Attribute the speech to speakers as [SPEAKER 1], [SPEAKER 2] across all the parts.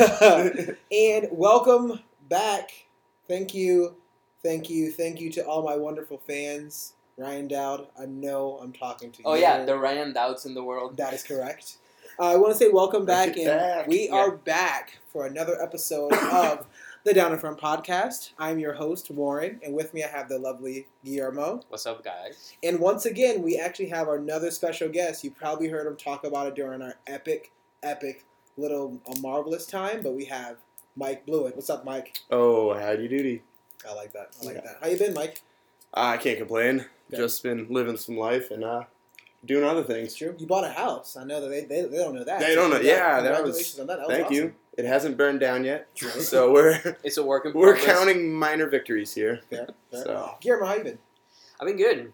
[SPEAKER 1] and welcome back. Thank you, thank you, thank you to all my wonderful fans. Ryan Dowd, I know I'm talking to
[SPEAKER 2] Oh
[SPEAKER 1] you.
[SPEAKER 2] Oh yeah, the Ryan Doubts in the world.
[SPEAKER 1] That is correct. Uh, I want to say welcome back, and
[SPEAKER 3] back.
[SPEAKER 1] we
[SPEAKER 2] Yeah.
[SPEAKER 1] are back for another episode of the Down in Front podcast. I'm your host Warren, and with me I have the lovely Guillermo.
[SPEAKER 2] What's up, guys?
[SPEAKER 1] And once again, we actually have another special guest. You probably heard him talk about it during our epic, epic little uh, marvelous time. But we have Mike Blewitt. What's up, Mike?
[SPEAKER 3] Oh, howdy doody.
[SPEAKER 1] I like that. I like
[SPEAKER 3] Yeah.
[SPEAKER 1] that. How you been, Mike?
[SPEAKER 3] I can't complain.
[SPEAKER 1] Good.
[SPEAKER 3] Just been living some life and uh, doing other
[SPEAKER 1] It's
[SPEAKER 3] things.
[SPEAKER 1] true. You bought a house. I know that they, they, they don't know that.
[SPEAKER 3] They
[SPEAKER 1] So
[SPEAKER 3] don't know-
[SPEAKER 1] congra-
[SPEAKER 3] yeah, that was-
[SPEAKER 1] Congratulations on that. That was
[SPEAKER 3] Thank
[SPEAKER 1] awesome.
[SPEAKER 3] you. It hasn't burned down yet,
[SPEAKER 1] True.
[SPEAKER 3] so we're
[SPEAKER 2] It's a work in
[SPEAKER 3] we're counting minor victories here.
[SPEAKER 1] Fair, fair.
[SPEAKER 3] So
[SPEAKER 1] Guillermo, how you been?
[SPEAKER 2] I've been good.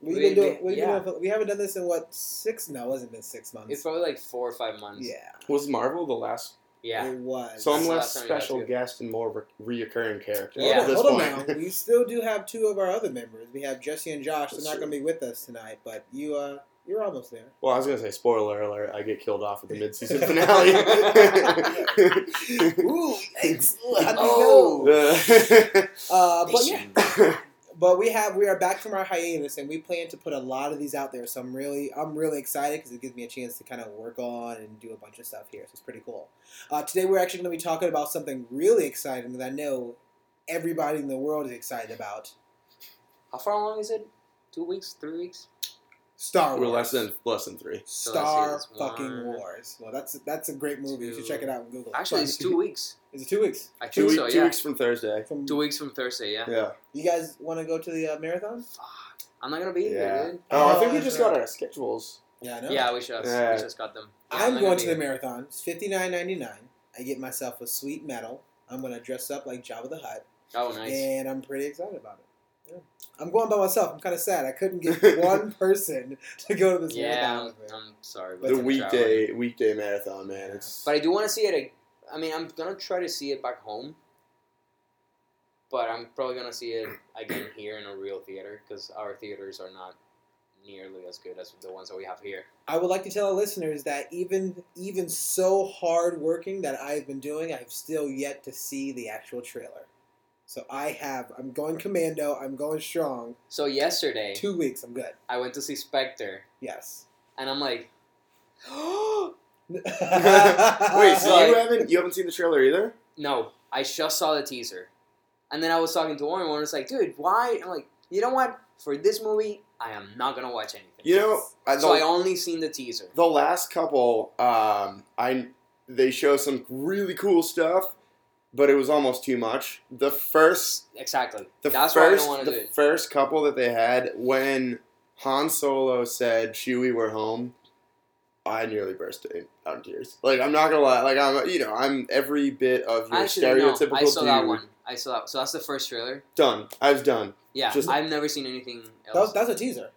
[SPEAKER 1] What you
[SPEAKER 2] We-
[SPEAKER 1] been doing?
[SPEAKER 2] we-
[SPEAKER 1] What
[SPEAKER 2] yeah.
[SPEAKER 1] been doing? We haven't done this in what six? No, it wasn't been six months.
[SPEAKER 2] It's probably like four or five months.
[SPEAKER 1] yeah,
[SPEAKER 3] was Marvel the last?
[SPEAKER 2] Yeah.
[SPEAKER 1] it was.
[SPEAKER 3] So I'm less
[SPEAKER 2] last time you got
[SPEAKER 3] special
[SPEAKER 2] to.
[SPEAKER 3] guest and more re- reoccurring character
[SPEAKER 2] Yeah.
[SPEAKER 3] at this
[SPEAKER 1] hold on, hold
[SPEAKER 3] point.
[SPEAKER 1] on now. We still do have two of our other members. We have Jesse and Josh. They're not going to be with us tonight, but you, uh, you're almost there.
[SPEAKER 3] well, I was gonna say spoiler alert. I get killed off at the mid-season finale.
[SPEAKER 1] Ooh, thanks. How do you
[SPEAKER 2] Oh.
[SPEAKER 1] know? Uh, but yeah,
[SPEAKER 2] Nation.
[SPEAKER 1] but we have we are back from our hiatus, and we plan to put a lot of these out there. So I'm really I'm really excited because it gives me a chance to kind of work on and do a bunch of stuff here. So it's pretty cool. Uh, today we're actually going to be talking about something really exciting that I know everybody in the world is excited about.
[SPEAKER 2] How far along is it? Two weeks? Three weeks?
[SPEAKER 1] Star Wars.
[SPEAKER 3] We're less than less than three.
[SPEAKER 1] Star
[SPEAKER 2] let's see, it's
[SPEAKER 1] fucking
[SPEAKER 2] one,
[SPEAKER 1] Wars. Well, that's that's a great movie. You should check it out on Google.
[SPEAKER 2] Actually, it's two weeks.
[SPEAKER 1] Is it two weeks?
[SPEAKER 2] I
[SPEAKER 3] Two,
[SPEAKER 2] think
[SPEAKER 3] week-
[SPEAKER 2] so.
[SPEAKER 3] two weeks from Thursday.
[SPEAKER 1] From
[SPEAKER 2] Two weeks from Thursday. Yeah.
[SPEAKER 3] Yeah.
[SPEAKER 1] You guys want to go to the uh, marathon?
[SPEAKER 2] Fuck. I'm not gonna be
[SPEAKER 3] Yeah.
[SPEAKER 2] there, dude.
[SPEAKER 3] Oh, I
[SPEAKER 1] Oh,
[SPEAKER 3] think we just
[SPEAKER 1] right.
[SPEAKER 3] got our schedules.
[SPEAKER 1] Yeah, I know.
[SPEAKER 2] Yeah, we should have.
[SPEAKER 3] Yeah.
[SPEAKER 2] We just got them. Yeah,
[SPEAKER 1] I'm
[SPEAKER 2] not
[SPEAKER 1] going
[SPEAKER 2] gonna
[SPEAKER 1] the
[SPEAKER 2] there.
[SPEAKER 1] marathon. It's fifty nine ninety nine. I get myself a sweet medal. I'm gonna dress up like Jabba the Hutt,
[SPEAKER 2] Oh, nice.
[SPEAKER 1] and I'm pretty excited about it. Yeah. I'm going by myself. I'm kind of sad. I couldn't get one person to go to this
[SPEAKER 2] Yeah,
[SPEAKER 1] marathon
[SPEAKER 2] I'm. I'm sorry. But
[SPEAKER 1] But
[SPEAKER 3] the
[SPEAKER 1] it's a
[SPEAKER 3] weekday weekday marathon, man. It's
[SPEAKER 2] But I do want to see it. ag- I mean, I'm gonna try to see it back home, but I'm probably gonna see it again here in a real theater because our theaters are not nearly as good as the ones that we have here.
[SPEAKER 1] I would like to tell our listeners that even even so hard working that I've been doing, I've still yet to see the actual trailer. So I have. I'm going commando. I'm going strong.
[SPEAKER 2] So yesterday,
[SPEAKER 1] Two weeks. I'm good.
[SPEAKER 2] I went to see Spectre,
[SPEAKER 1] Yes.
[SPEAKER 2] and I'm like,
[SPEAKER 3] Wait, so
[SPEAKER 2] Like-
[SPEAKER 3] you haven't you haven't seen the trailer either?
[SPEAKER 2] no, I just saw the teaser, and then I was talking to Warren. Warren was like, dude, why? I'm like, you know what? For this movie, I am not gonna watch anything.
[SPEAKER 3] You know, I, the,
[SPEAKER 2] so I only seen the teaser.
[SPEAKER 3] the last couple, um, I they show some really cool stuff, but it was almost too much. The first,
[SPEAKER 2] Exactly.
[SPEAKER 3] the
[SPEAKER 2] That's why I
[SPEAKER 3] first,
[SPEAKER 2] don't want to
[SPEAKER 3] the
[SPEAKER 2] do it.
[SPEAKER 3] first couple that they had when Han Solo said Chewie we're home. I nearly burst out in tears. Like I'm not gonna lie. Like I'm, you know, I'm every bit of your
[SPEAKER 2] Actually, no,
[SPEAKER 3] stereotypical
[SPEAKER 2] I saw that one. I saw that. So that's the first trailer.
[SPEAKER 3] Done. I was done.
[SPEAKER 2] Yeah,
[SPEAKER 3] Just-
[SPEAKER 2] I've never seen anything
[SPEAKER 1] That was,
[SPEAKER 2] else.
[SPEAKER 1] that's a teaser.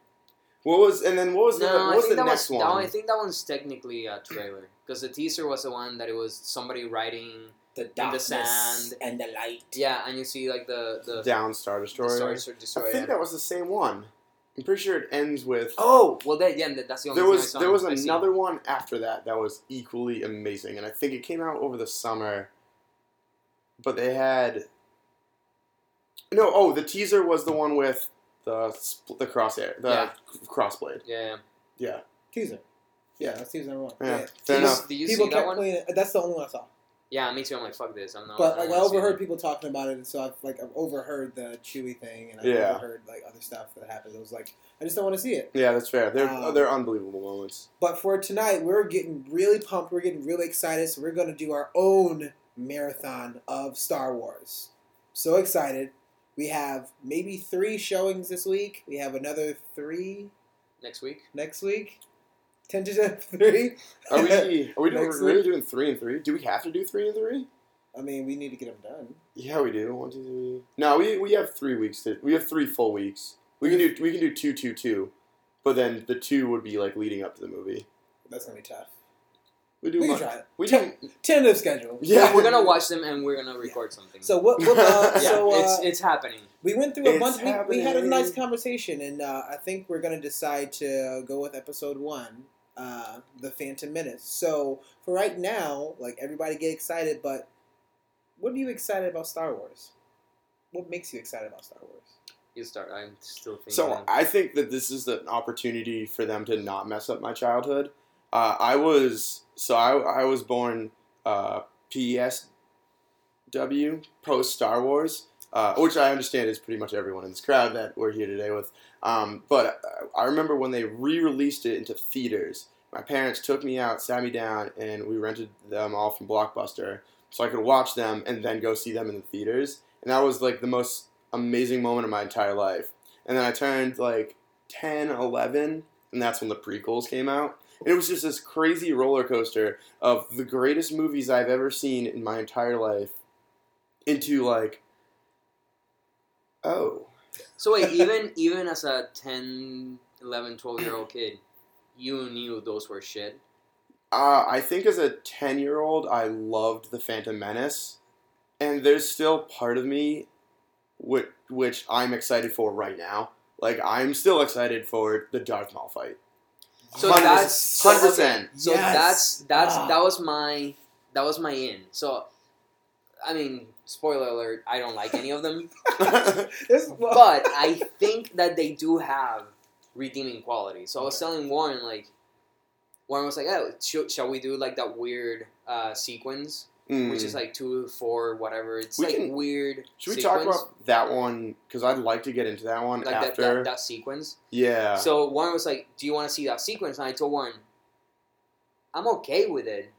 [SPEAKER 3] What was and then what was the
[SPEAKER 2] no,
[SPEAKER 3] what was the
[SPEAKER 2] that
[SPEAKER 3] next
[SPEAKER 2] was,
[SPEAKER 3] one?
[SPEAKER 2] that one- I think that one's technically a trailer because the teaser was the one that it was somebody riding.
[SPEAKER 1] The
[SPEAKER 2] darkness
[SPEAKER 1] sand and the light.
[SPEAKER 2] Yeah, and you see like the the,
[SPEAKER 3] Down Star
[SPEAKER 2] the
[SPEAKER 3] Destroyer.
[SPEAKER 2] Star Destroyer.
[SPEAKER 3] I think that was the same one. I'm pretty sure it ends with.
[SPEAKER 2] Oh well, that yeah, that's the only.
[SPEAKER 3] there was
[SPEAKER 2] I saw
[SPEAKER 3] there was another one after that that was equally amazing, and I think it came out over the summer. But they had. No, oh, the teaser was the one with the spl- the crosshair, the
[SPEAKER 2] Yeah.
[SPEAKER 3] crossblade.
[SPEAKER 2] Yeah. yeah.
[SPEAKER 3] Yeah,
[SPEAKER 1] Teaser. Yeah, that's teaser number one.
[SPEAKER 3] yeah,
[SPEAKER 1] Yeah.
[SPEAKER 3] fair
[SPEAKER 2] Did
[SPEAKER 3] enough.
[SPEAKER 2] did you
[SPEAKER 1] people
[SPEAKER 2] see that
[SPEAKER 1] kept
[SPEAKER 2] one?
[SPEAKER 1] playing it. That's the only one I saw.
[SPEAKER 2] Yeah, me too. I'm like, fuck this. I'm not.
[SPEAKER 1] But like I
[SPEAKER 2] wanna
[SPEAKER 1] overheard
[SPEAKER 2] it.
[SPEAKER 1] people talking about it, and so I've like I've overheard the Chewy thing, and I've
[SPEAKER 3] Yeah.
[SPEAKER 1] overheard like other stuff that happened. It was like I just don't want to see it.
[SPEAKER 3] Yeah, that's fair. They're
[SPEAKER 1] Um,
[SPEAKER 3] they're unbelievable moments.
[SPEAKER 1] But for tonight, we're getting really pumped. We're getting really excited. So we're going to do our own marathon of Star Wars. So excited. We have maybe three showings this week. We have another three
[SPEAKER 2] next week.
[SPEAKER 1] next week. Tentative three.
[SPEAKER 3] Are we are we doing,
[SPEAKER 1] Next
[SPEAKER 3] really doing three and three? Do we have to do three and three?
[SPEAKER 1] I mean, we need to get them done.
[SPEAKER 3] Yeah, we do. One, two, three. No, we we have three weeks. To, we have three full weeks. We can do we can do two, two, two, but then the two would be like leading up to the movie.
[SPEAKER 1] That's going to be tough.
[SPEAKER 3] We do.
[SPEAKER 1] We can
[SPEAKER 3] mon-
[SPEAKER 1] try it.
[SPEAKER 3] We
[SPEAKER 1] Ten-
[SPEAKER 3] do.
[SPEAKER 1] Tentative schedule.
[SPEAKER 3] Yeah,
[SPEAKER 2] we're gonna watch them and we're gonna record something.
[SPEAKER 1] So what? what uh,
[SPEAKER 2] yeah,
[SPEAKER 1] so uh,
[SPEAKER 2] it's it's happening.
[SPEAKER 1] we went through a
[SPEAKER 3] It's
[SPEAKER 1] bunch. We, we had a nice conversation, and uh, I think we're going to decide to go with episode one uh, the Phantom Menace. So for right now, like everybody get excited, but what are you excited about Star Wars? What makes you excited about Star Wars?
[SPEAKER 2] You start. I'm still thinking.
[SPEAKER 3] So I think that this is an opportunity for them to not mess up my childhood. Uh, I was so I, I was born uh, PSW post Star Wars, uh, which I understand is pretty much everyone in this crowd that we're here today with. Um, but I remember when they re-released it into theaters. My parents took me out, sat me down, and we rented them all from Blockbuster so I could watch them and then go see them in the theaters. And that was like the most amazing moment of my entire life. And then I turned like 10, 11, and that's when the prequels came out. And it was just this crazy roller coaster of the greatest movies I've ever seen in my entire life into like, oh.
[SPEAKER 2] So wait, even even as a 10, 11, 12 year old kid, you knew those were shit.
[SPEAKER 3] Uh, I think as a 10 year old, I loved The Phantom Menace. And there's still part of me which, which I'm excited for right now. Like, I'm still excited for the Darth Maul fight.
[SPEAKER 2] So
[SPEAKER 3] 100%.
[SPEAKER 2] that's so,
[SPEAKER 3] 100%.
[SPEAKER 2] okay, so
[SPEAKER 1] Yes.
[SPEAKER 2] that's that's
[SPEAKER 1] Ah.
[SPEAKER 2] that was my that was my in. So, I mean, spoiler alert, I don't like any of them, but I think that they do have redeeming quality. So I was telling Warren like, Warren was like, "Oh, sh- shall we do like that weird uh, sequence,
[SPEAKER 3] Mm.
[SPEAKER 2] which is like two, four, whatever? It's
[SPEAKER 3] We
[SPEAKER 2] like
[SPEAKER 3] can-
[SPEAKER 2] weird.
[SPEAKER 3] Should we
[SPEAKER 2] sequence,
[SPEAKER 3] talk about that one? Because I'd like to get into that one
[SPEAKER 2] like that,
[SPEAKER 3] after.
[SPEAKER 2] that that sequence?"
[SPEAKER 3] yeah.
[SPEAKER 2] So Warren was like, "Do you want to see that sequence?" And I told Warren, "I'm okay with it,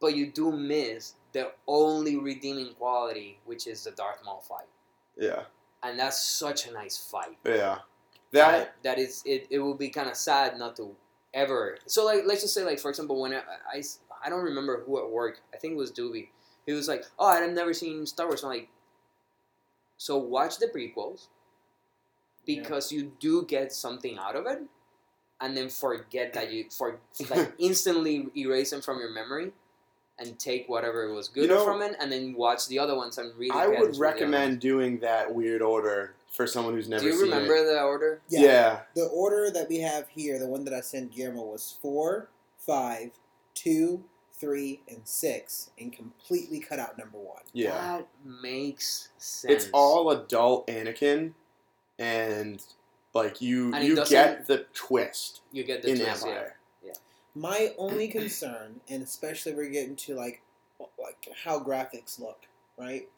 [SPEAKER 2] but you do miss the only redeeming quality, which is the Darth Maul fight,
[SPEAKER 3] yeah.
[SPEAKER 2] and that's such a nice fight.
[SPEAKER 3] Yeah. That.
[SPEAKER 2] that is it. It will be kind of sad not to ever. So like, let's just say like for example, when I I, I don't remember who at work. I think it was Doobie. He was like, "Oh, I've never seen Star Wars." I'm like, so watch the prequels because you do get something out of it, and then forget that you for like instantly erase them from your memory. And take whatever was good
[SPEAKER 3] You know,
[SPEAKER 2] from it, and then watch the other ones and really.
[SPEAKER 3] I would
[SPEAKER 2] attention to the other
[SPEAKER 3] recommend doing that weird order for someone who's
[SPEAKER 2] ones.
[SPEAKER 3] never
[SPEAKER 2] Do you
[SPEAKER 3] seen
[SPEAKER 2] remember
[SPEAKER 3] it.
[SPEAKER 2] the order?
[SPEAKER 1] yeah,
[SPEAKER 3] Yeah.
[SPEAKER 1] The order that we have here, the one that I sent Guillermo, was four, five, two, three, and six, and completely cut out number one.
[SPEAKER 3] Yeah.
[SPEAKER 2] That makes sense.
[SPEAKER 3] It's all adult Anakin, and like you
[SPEAKER 2] And
[SPEAKER 3] you get the twist
[SPEAKER 2] You get the
[SPEAKER 3] in
[SPEAKER 2] twist, yeah.
[SPEAKER 1] My only concern, and especially we're getting to like like how graphics look, right?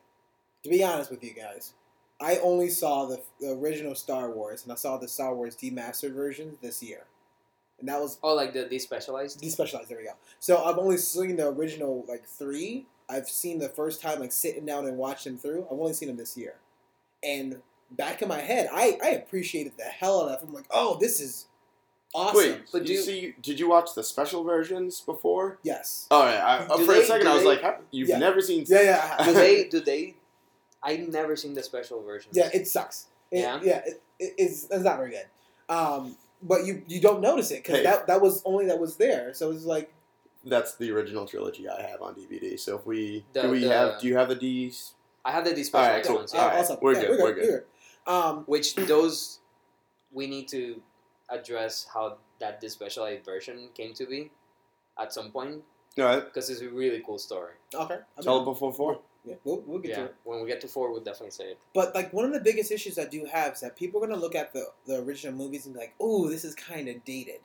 [SPEAKER 1] To be honest with you guys, I only saw the, the original Star Wars, and I saw the Star Wars demastered version this year, and that was
[SPEAKER 2] Oh, like the despecialized.
[SPEAKER 1] despecialized. There we go. So I've only seen the original like three. I've seen the first time like sitting down and watching them through. I've only seen them this year, and back in my head, I I appreciated the hell out of that. I'm like, oh, this is awesome.
[SPEAKER 3] Wait,
[SPEAKER 2] But
[SPEAKER 3] but
[SPEAKER 2] do
[SPEAKER 3] you
[SPEAKER 2] you-
[SPEAKER 3] see? Did you watch the special versions before?
[SPEAKER 1] Yes.
[SPEAKER 3] Oh yeah. I,
[SPEAKER 2] Do
[SPEAKER 3] for
[SPEAKER 2] they-
[SPEAKER 3] a second, I was
[SPEAKER 2] they-
[SPEAKER 3] like, how, "You've
[SPEAKER 1] Yeah.
[SPEAKER 3] never seen?"
[SPEAKER 1] Yeah, yeah. I-
[SPEAKER 2] Do they? Do they? I've never seen the special version.
[SPEAKER 1] Yeah, it sucks. It,
[SPEAKER 2] Yeah?
[SPEAKER 1] yeah, it, it, it's, it's not very good. Um, but you you don't notice it because
[SPEAKER 3] Hey.
[SPEAKER 1] that that was only that was there. So it's like
[SPEAKER 3] That's the original trilogy I have on DVD. So if we
[SPEAKER 2] The-
[SPEAKER 3] do we
[SPEAKER 2] the-
[SPEAKER 3] have do you have the D's?
[SPEAKER 2] I have the
[SPEAKER 3] All
[SPEAKER 2] despecialized
[SPEAKER 3] right, cool.
[SPEAKER 2] ones.
[SPEAKER 1] uh,
[SPEAKER 2] Yeah.
[SPEAKER 3] Alright,
[SPEAKER 1] awesome.
[SPEAKER 3] we're
[SPEAKER 1] Yeah,
[SPEAKER 3] good,
[SPEAKER 1] We're
[SPEAKER 3] we're
[SPEAKER 1] good. We're good. Um,
[SPEAKER 2] Which those we need to address how that despecialized version came to be at some point
[SPEAKER 3] No,
[SPEAKER 2] because it's a really cool story.
[SPEAKER 1] okay. I
[SPEAKER 3] tell it before four.
[SPEAKER 1] yeah, we'll, we'll get to it.
[SPEAKER 2] when we get to four, we'll definitely say it.
[SPEAKER 1] But like one of the biggest issues I do have is that people are gonna look at the the original movies and be like, "Ooh, this is kind of dated,"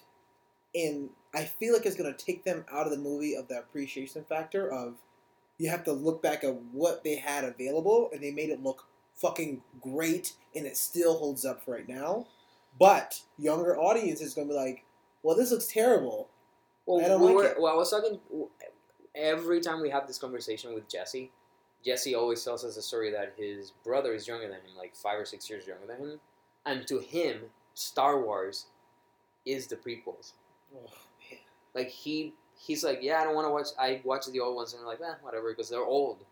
[SPEAKER 1] and I feel like it's gonna take them out of the movie of the appreciation factor of you have to look back at what they had available and they made it look fucking great and it still holds up right now. But younger audience is gonna be like, "Well, this looks terrible."
[SPEAKER 2] Well,
[SPEAKER 1] I don't
[SPEAKER 2] we
[SPEAKER 1] like
[SPEAKER 2] were,
[SPEAKER 1] it.
[SPEAKER 2] well, I was talking every time we have this conversation with Jesse. Jesse always tells us the story that his brother is younger than him, like five or six years younger than him, and to him, Star Wars is the prequels.
[SPEAKER 1] Oh, man.
[SPEAKER 2] Like he, he's like, yeah, I don't want to watch. I watch the old ones, and I'm like, eh, whatever, because they're old.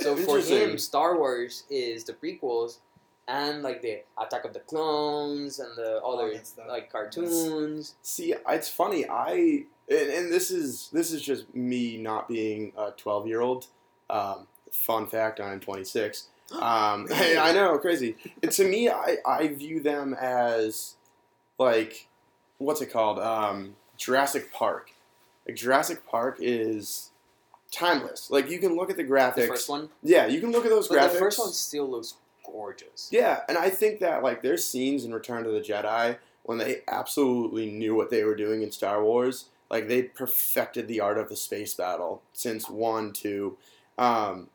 [SPEAKER 2] So for him, Star Wars is the prequels, and like the Attack of the Clones and the other
[SPEAKER 1] that stuff.
[SPEAKER 2] like cartoons.
[SPEAKER 3] See, it's funny. I and, and this is this is just me not being a twelve year old. Um, fun fact: I'm 26. Um,
[SPEAKER 1] Really?
[SPEAKER 3] I know, crazy. And to me, I I view them as like what's it called? Um, Jurassic Park. Like Jurassic Park is timeless. Like you can look at the graphics.
[SPEAKER 2] The first one,
[SPEAKER 3] Yeah, you can look at those
[SPEAKER 2] but
[SPEAKER 3] graphics.
[SPEAKER 2] the first one still looks gorgeous.
[SPEAKER 3] Yeah, and I think that like there's scenes in Return to the Jedi when they absolutely knew what they were doing in Star Wars. Like they perfected the art of the space battle since one, two, um,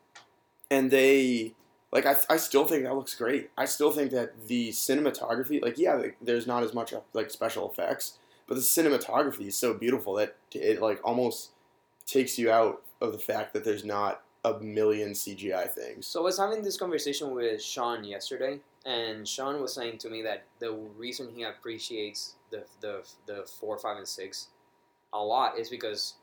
[SPEAKER 3] and they like I, I still think that looks great. I still think that the cinematography, like yeah, like, there's not as much like special effects, but the cinematography is so beautiful that it like almost takes you out of the fact that there's not a million CGI things.
[SPEAKER 2] So I was having this conversation with Sean yesterday, and Sean was saying to me that the reason he appreciates the the the four, five, and six a lot is because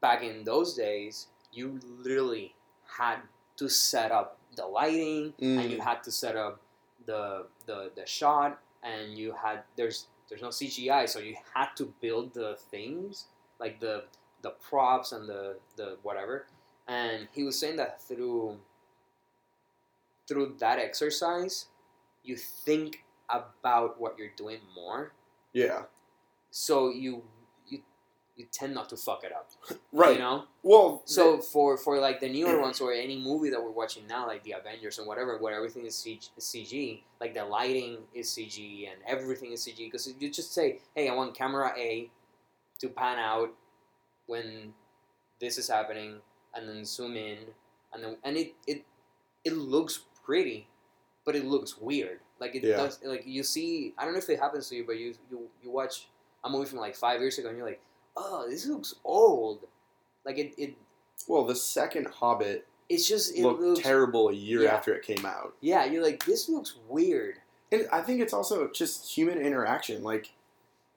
[SPEAKER 2] back in those days, you literally had to set up the lighting, and you
[SPEAKER 3] Mm.
[SPEAKER 2] had to set up the the the shot, and you had there's there's no CGI, so you had to build the things like the the props and the the whatever. And he was saying that through through that exercise, you think about what you're doing more,
[SPEAKER 3] Yeah,
[SPEAKER 2] so you you you tend not to fuck it up,
[SPEAKER 3] right.
[SPEAKER 2] You know.
[SPEAKER 3] Well,
[SPEAKER 2] So for for like the newer ones or any movie that we're watching now, like the Avengers and whatever, where everything is CG, CG like the lighting is CG and everything is CG, because you just say, "Hey, I want camera A to pan out when this is happening," and then zoom in, and then and it it it looks pretty, but it looks weird. Like it
[SPEAKER 3] Yeah.
[SPEAKER 2] does. Like you see, I don't know if it happens to you, but you you you watch a movie from like five years ago, and you're like, "Oh, this looks old." Like it, it
[SPEAKER 3] well, the second Hobbit
[SPEAKER 2] it's just it
[SPEAKER 3] looked
[SPEAKER 2] looks
[SPEAKER 3] terrible a year
[SPEAKER 2] Yeah.
[SPEAKER 3] after it came out.
[SPEAKER 2] yeah you're like this looks weird
[SPEAKER 3] And I think it's also just human interaction. Like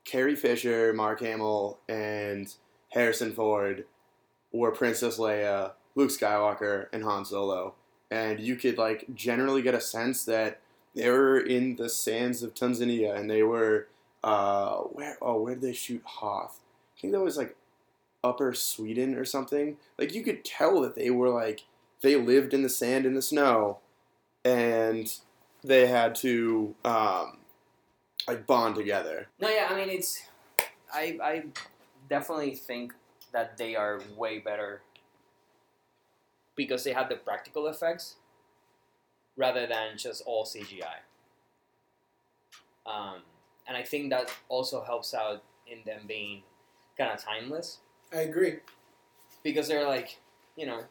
[SPEAKER 3] Carrie Fisher, Mark Hamill, and Harrison Ford were Princess Leia, Luke Skywalker, and Han Solo. And you could like generally get a sense that they were in the sands of Tanzania and they were uh where oh where did they shoot Hoth? I think that was like upper Sweden or something. Like you could tell that they were like they lived in the sand and the snow and they had to um like bond together.
[SPEAKER 2] no yeah i mean it's i i definitely think that they are way better because they have the practical effects rather than just all cgi um, and i think that also helps out in them being kind of timeless
[SPEAKER 1] I agree.
[SPEAKER 2] because they're like you know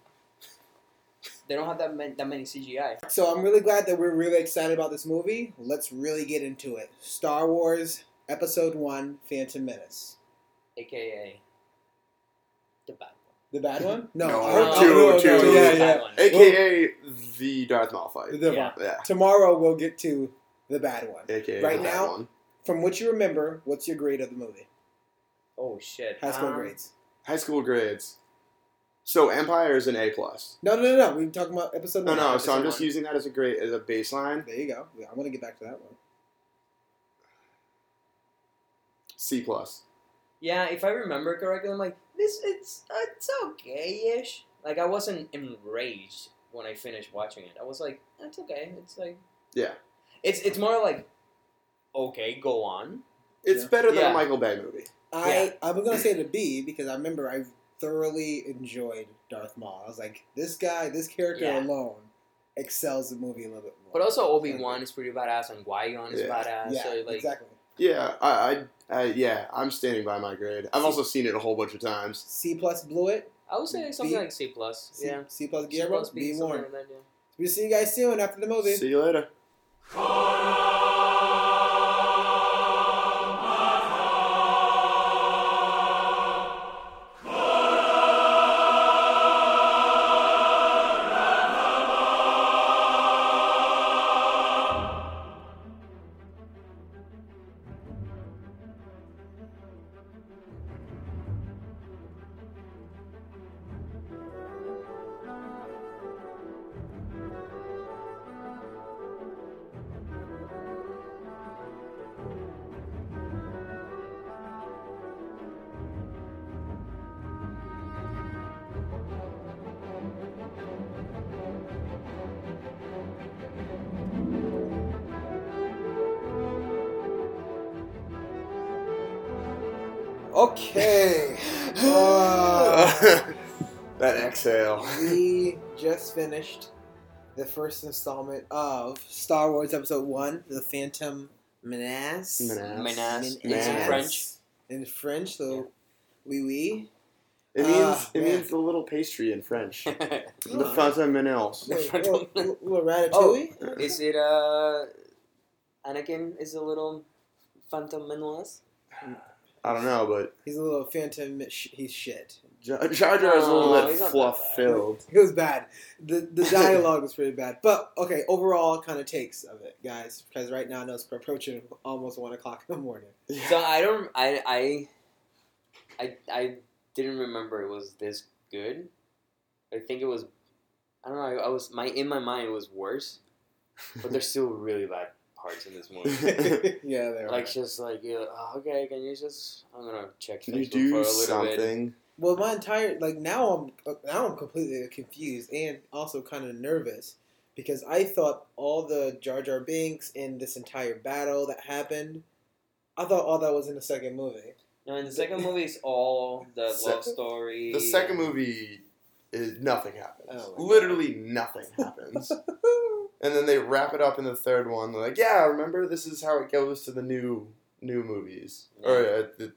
[SPEAKER 2] they don't have that many, that many cgi
[SPEAKER 1] So I'm really glad that we're really excited about this movie. Let's really get into it. Star Wars Episode One: Phantom Menace.
[SPEAKER 2] aka the bad one
[SPEAKER 1] The bad one? No,
[SPEAKER 3] No,
[SPEAKER 1] I-
[SPEAKER 2] or
[SPEAKER 1] oh,
[SPEAKER 2] two,
[SPEAKER 1] no, no,
[SPEAKER 3] two.
[SPEAKER 1] no, yeah,
[SPEAKER 2] The
[SPEAKER 1] yeah.
[SPEAKER 2] bad one.
[SPEAKER 3] AKA the Darth Maul fight.
[SPEAKER 1] The-
[SPEAKER 2] Yeah.
[SPEAKER 3] Yeah.
[SPEAKER 1] Tomorrow we'll get to the bad one.
[SPEAKER 3] AKA
[SPEAKER 1] Right
[SPEAKER 3] the bad
[SPEAKER 1] now?
[SPEAKER 3] one.
[SPEAKER 1] From what you remember, what's your grade of the movie?
[SPEAKER 2] oh shit
[SPEAKER 1] High school
[SPEAKER 2] Um,
[SPEAKER 1] grades.
[SPEAKER 3] High school grades. So Empire is an A plus.
[SPEAKER 1] No, no, no, no. We're talking about episode
[SPEAKER 3] No,
[SPEAKER 1] one.
[SPEAKER 3] no. So I'm just
[SPEAKER 2] one.
[SPEAKER 3] using that as a grade as a baseline.
[SPEAKER 1] There you go. Yeah, I want to get back to that one.
[SPEAKER 3] C plus.
[SPEAKER 2] Yeah, if I remember correctly, I'm like this. It's it's okay-ish. Like I wasn't enraged when I finished watching it. I was like, it's okay. It's like
[SPEAKER 3] Yeah.
[SPEAKER 2] It's it's more like okay, go on.
[SPEAKER 3] It's
[SPEAKER 1] Yeah.
[SPEAKER 3] better than
[SPEAKER 2] Yeah.
[SPEAKER 3] a Michael Bay movie.
[SPEAKER 1] I I'm gonna say the B because I remember I thoroughly enjoyed Darth Maul. I was like, this guy, this character
[SPEAKER 2] Yeah.
[SPEAKER 1] alone excels the movie a little bit more.
[SPEAKER 2] But also Obi Wan is pretty badass, and Qui Gon is
[SPEAKER 3] Yeah.
[SPEAKER 2] badass.
[SPEAKER 1] yeah,
[SPEAKER 2] so like,
[SPEAKER 1] exactly.
[SPEAKER 3] Yeah, I, I, I, yeah, I'm standing by my grade. I've also seen it a whole bunch of times.
[SPEAKER 1] C plus blew it.
[SPEAKER 2] I would say something
[SPEAKER 1] B-
[SPEAKER 2] like C plus.
[SPEAKER 1] C,
[SPEAKER 2] yeah,
[SPEAKER 1] C plus
[SPEAKER 2] C
[SPEAKER 1] Guillermo.
[SPEAKER 2] plus
[SPEAKER 1] B
[SPEAKER 2] B,
[SPEAKER 1] Warren.
[SPEAKER 2] like that. Yeah.
[SPEAKER 1] We'll see you guys soon after the movie.
[SPEAKER 3] See you later.
[SPEAKER 1] Okay. Uh,
[SPEAKER 3] that exhale.
[SPEAKER 1] we just finished the first installment of Star Wars Episode 1, The Phantom Menace.
[SPEAKER 3] Menace.
[SPEAKER 2] Menace. It's in French.
[SPEAKER 1] In French, so oui oui.
[SPEAKER 3] It means
[SPEAKER 1] Ah,
[SPEAKER 3] it
[SPEAKER 1] man.
[SPEAKER 3] means the little pastry in French. the
[SPEAKER 1] Oh.
[SPEAKER 3] Phantom Menace.
[SPEAKER 1] Wait,
[SPEAKER 2] Oh.
[SPEAKER 1] ratatouille?
[SPEAKER 2] is it uh Anakin is a little Phantom Menace?
[SPEAKER 3] I don't know, but
[SPEAKER 1] He's a little phantom. Sh- he's shit.
[SPEAKER 3] Jar Jar Jar is a little
[SPEAKER 2] No,
[SPEAKER 3] bit
[SPEAKER 2] he's not that
[SPEAKER 3] fluff
[SPEAKER 2] bad.
[SPEAKER 3] filled.
[SPEAKER 1] It was bad. The the dialogue was pretty bad. But okay, overall kind of takes of it, guys. Because right now I know it's approaching almost one o'clock in the morning.
[SPEAKER 2] So I don't I I I I didn't remember it was this good. I think it was I don't know, I, I was my in my mind it was worse. But they're still really bad parts in this movie.
[SPEAKER 1] yeah, they're
[SPEAKER 2] like just like yeah, oh, okay, can you just I'm gonna check
[SPEAKER 3] Can you do
[SPEAKER 2] for a little bit.
[SPEAKER 3] something?
[SPEAKER 1] Well, my entire like now I'm now I'm completely confused and also kind of nervous because I thought all the Jar Jar Binks and this entire battle that happened, I thought all that was in the second movie.
[SPEAKER 2] No, in the second movie it's all the
[SPEAKER 3] Se-
[SPEAKER 2] love story.
[SPEAKER 3] The second movie, is, nothing happens.
[SPEAKER 1] Oh my
[SPEAKER 3] Literally nothing happens. and then they wrap it up in the third one. They're like, yeah, remember this is how it goes to the new new movies. Or uh, the,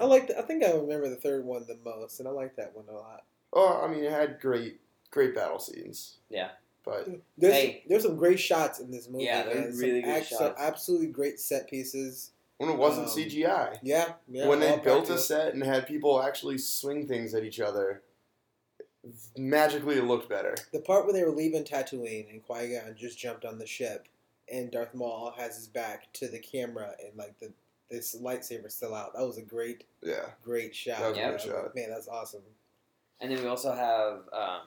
[SPEAKER 1] I like. The, I think I remember the third one the most, and I like that one a lot.
[SPEAKER 3] oh, I mean, it had great great battle scenes.
[SPEAKER 2] Yeah.
[SPEAKER 3] But
[SPEAKER 1] There's
[SPEAKER 2] Hey.
[SPEAKER 1] there's some great shots in this movie.
[SPEAKER 2] Yeah, they're
[SPEAKER 1] man. Some
[SPEAKER 2] really good
[SPEAKER 1] act- some
[SPEAKER 2] shots.
[SPEAKER 1] absolutely great set pieces.
[SPEAKER 3] when it wasn't
[SPEAKER 1] Um,
[SPEAKER 3] CGI,
[SPEAKER 1] Yeah, yeah.
[SPEAKER 3] when they
[SPEAKER 1] all
[SPEAKER 3] built a set and had people actually swing things at each other, magically it looked better.
[SPEAKER 1] The part where they were leaving Tatooine and Qui Gon just jumped on the ship, and Darth Maul has his back to the camera and like the this lightsaber still out. That was a great,
[SPEAKER 3] Yeah.
[SPEAKER 1] great shot.
[SPEAKER 3] That was
[SPEAKER 2] a
[SPEAKER 1] I
[SPEAKER 2] good
[SPEAKER 1] was like,
[SPEAKER 3] shot.
[SPEAKER 1] Man, that's awesome.
[SPEAKER 2] And then we also have um,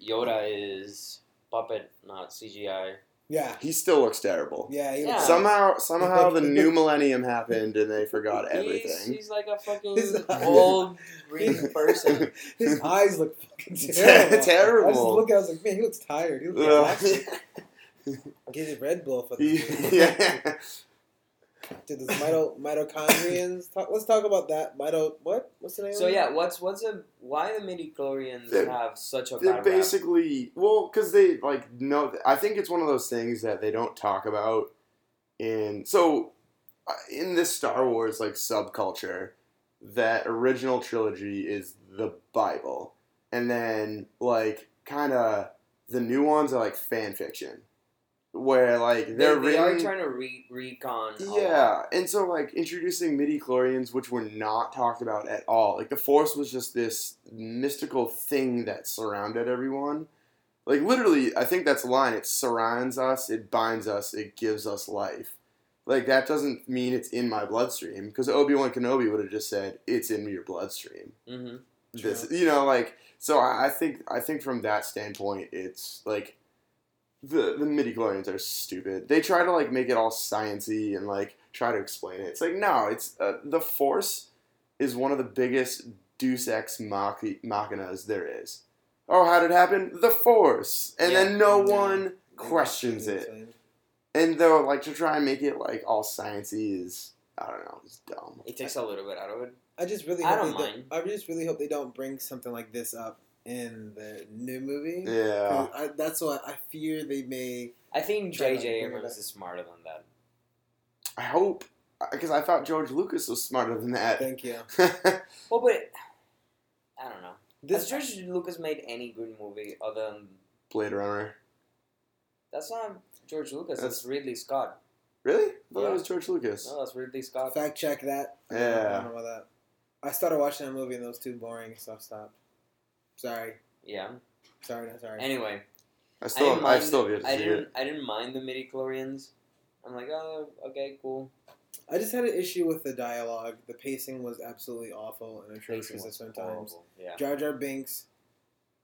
[SPEAKER 2] Yoda is puppet, not CGI.
[SPEAKER 1] Yeah,
[SPEAKER 3] He still looks terrible.
[SPEAKER 1] yeah. He
[SPEAKER 2] Yeah.
[SPEAKER 1] was-
[SPEAKER 3] Somehow, somehow, the new millennium happened and they forgot
[SPEAKER 2] He's,
[SPEAKER 3] everything.
[SPEAKER 2] he's like a fucking
[SPEAKER 1] His
[SPEAKER 2] old green person.
[SPEAKER 1] his eyes look fucking terrible.
[SPEAKER 3] Terrible.
[SPEAKER 1] I just look at. it, I was like, man, he looks tired. He looks
[SPEAKER 3] Ugh.
[SPEAKER 1] exhausted. Get his Red Bull for
[SPEAKER 3] He-
[SPEAKER 1] this.
[SPEAKER 3] yeah.
[SPEAKER 1] Dude, this mito- mitochondrians. Talk, let's talk about that. Mito. What? What's the name?
[SPEAKER 2] So
[SPEAKER 1] of
[SPEAKER 2] yeah, what's what's a why the midi chlorians
[SPEAKER 3] They're-
[SPEAKER 2] have such a
[SPEAKER 3] They're
[SPEAKER 2] bad rap?
[SPEAKER 3] basically well, because they like know. I think it's one of those things that they don't talk about in. So, uh, in this Star Wars like subculture, that original trilogy is the Bible, and then like kind of the new ones are like fan fiction, where like
[SPEAKER 2] They,
[SPEAKER 3] they're
[SPEAKER 2] they are
[SPEAKER 3] written.
[SPEAKER 2] trying to re- retcon.
[SPEAKER 3] Yeah, and so like introducing midi chlorians, which were not talked about at all. Like the Force was just this mystical thing that surrounded everyone. Like literally, I think that's the line. It surrounds us, it binds us, it gives us life. Like that doesn't mean it's in my bloodstream because Obi Wan Kenobi would have just said it's in your bloodstream.
[SPEAKER 2] Mm-hmm.
[SPEAKER 3] This, you know, like so. I I think I think from that standpoint, it's like the the midi chlorians are stupid. They try to like make it all sciency and like try to explain it. It's like no, it's uh, the Force is one of the biggest Deus ex machi- machinas there is. Oh, how did it happen? The Force, and then no
[SPEAKER 1] Yeah.
[SPEAKER 3] one questions it. And though like to try and make it like all sciency is I don't know, it's dumb.
[SPEAKER 2] It takes a little bit out of it.
[SPEAKER 1] I just really
[SPEAKER 2] I don't
[SPEAKER 1] they
[SPEAKER 2] mind.
[SPEAKER 1] I just really hope they don't bring something like this up in the new movie.
[SPEAKER 3] Yeah,
[SPEAKER 1] I, that's what I fear they may.
[SPEAKER 2] I think
[SPEAKER 1] Try not to
[SPEAKER 2] J.J. Abrams is smarter than that.
[SPEAKER 3] I hope because I thought George Lucas was smarter than that.
[SPEAKER 1] Thank you.
[SPEAKER 2] Well, but I don't know.
[SPEAKER 1] This
[SPEAKER 2] Has George Lucas made any good movie other than
[SPEAKER 3] Blade Runner.
[SPEAKER 2] that's not George Lucas?
[SPEAKER 3] That's-
[SPEAKER 2] That's Ridley Scott.
[SPEAKER 3] Really? I thought
[SPEAKER 2] Yeah.
[SPEAKER 3] it was George Lucas.
[SPEAKER 2] No, that's Ridley Scott.
[SPEAKER 1] fact check that. I don't- I
[SPEAKER 3] Yeah.
[SPEAKER 1] don't know about that. I started watching that movie and it was too boring, so I stopped. Sorry,
[SPEAKER 2] Yeah.
[SPEAKER 1] sorry, not sorry.
[SPEAKER 2] Anyway,
[SPEAKER 3] I
[SPEAKER 2] I
[SPEAKER 3] still,
[SPEAKER 2] didn't
[SPEAKER 3] I,
[SPEAKER 2] mind.
[SPEAKER 3] still have yet to
[SPEAKER 2] I
[SPEAKER 3] see
[SPEAKER 2] didn't.
[SPEAKER 3] it.
[SPEAKER 2] I didn't mind the midi chlorians. I'm like, oh, okay, cool.
[SPEAKER 1] I just had an issue with the dialogue. The pacing was absolutely awful and
[SPEAKER 2] Pacing
[SPEAKER 1] atrocious at
[SPEAKER 2] was
[SPEAKER 1] some times.
[SPEAKER 2] horrible. Yeah.
[SPEAKER 1] Jar Jar Binks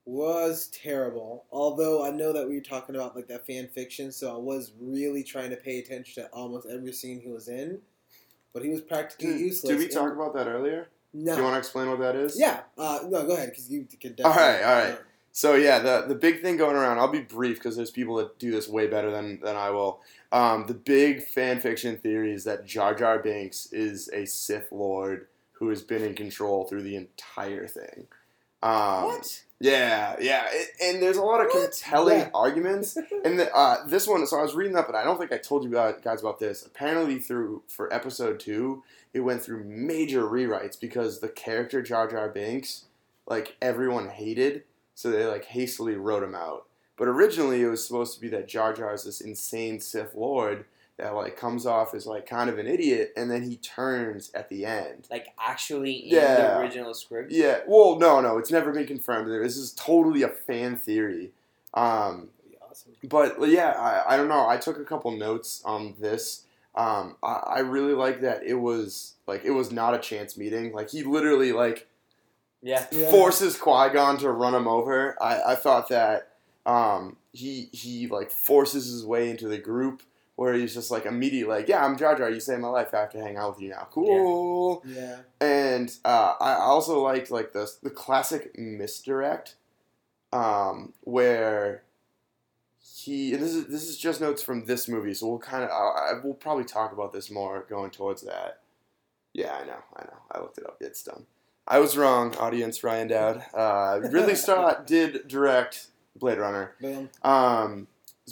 [SPEAKER 1] was terrible. Although I know that we were talking about like that fan fiction, so I was really trying to pay attention to almost every scene he was in. But he was practically
[SPEAKER 3] Did,
[SPEAKER 1] useless.
[SPEAKER 3] did we talk about that earlier?
[SPEAKER 1] No.
[SPEAKER 3] Do you want to explain what that is?
[SPEAKER 1] yeah. Uh, no, go ahead because you can
[SPEAKER 3] All
[SPEAKER 1] definitely.
[SPEAKER 3] All right, all right. So yeah, the the big thing going around. I'll be brief because there's people that do this way better than than I will. Um, the big fan fiction theory is that Jar Jar Binks is a Sith Lord who has been in control through the entire thing. Um,
[SPEAKER 2] what?
[SPEAKER 3] Yeah, yeah, it, and there's a lot of
[SPEAKER 2] What?
[SPEAKER 3] compelling
[SPEAKER 1] Yeah.
[SPEAKER 3] arguments. And the, uh, this one, so I was reading up, and I don't think I told you guys about this. Apparently, through for episode two, it went through major rewrites because the character Jar Jar Binks, like everyone hated, so they like hastily wrote him out. But originally, it was supposed to be that Jar Jar is this insane Sith Lord that like comes off as like kind of an idiot, and then he turns at the end.
[SPEAKER 2] Like actually in
[SPEAKER 3] Yeah.
[SPEAKER 2] the original script?
[SPEAKER 3] Yeah, well, no, no, it's never been confirmed. This is totally a fan theory. Um,
[SPEAKER 1] awesome.
[SPEAKER 3] but yeah, I, I don't know. I took a couple notes on this. Um, I, I really like that it was like it was not a chance meeting. Like he literally like
[SPEAKER 2] Yeah.
[SPEAKER 1] Yeah.
[SPEAKER 3] forces Qui Gon to run him over. I, I thought that um, he he like forces his way into the group where he's just like immediately like yeah I'm Jar Jar. You saved my life. I have to hang out with you now. Cool.
[SPEAKER 1] Yeah.
[SPEAKER 3] And uh, I also liked like the the classic misdirect, um, where he and this is this is just notes from this movie, so we'll kind of I, I, we'll probably talk about this more going towards that. Yeah, I know, I know. I looked it up. It's done. I was wrong, audience. Ryan Dowd. Uh, Ridley Scott did direct Blade Runner.
[SPEAKER 1] Boom.
[SPEAKER 3] Um,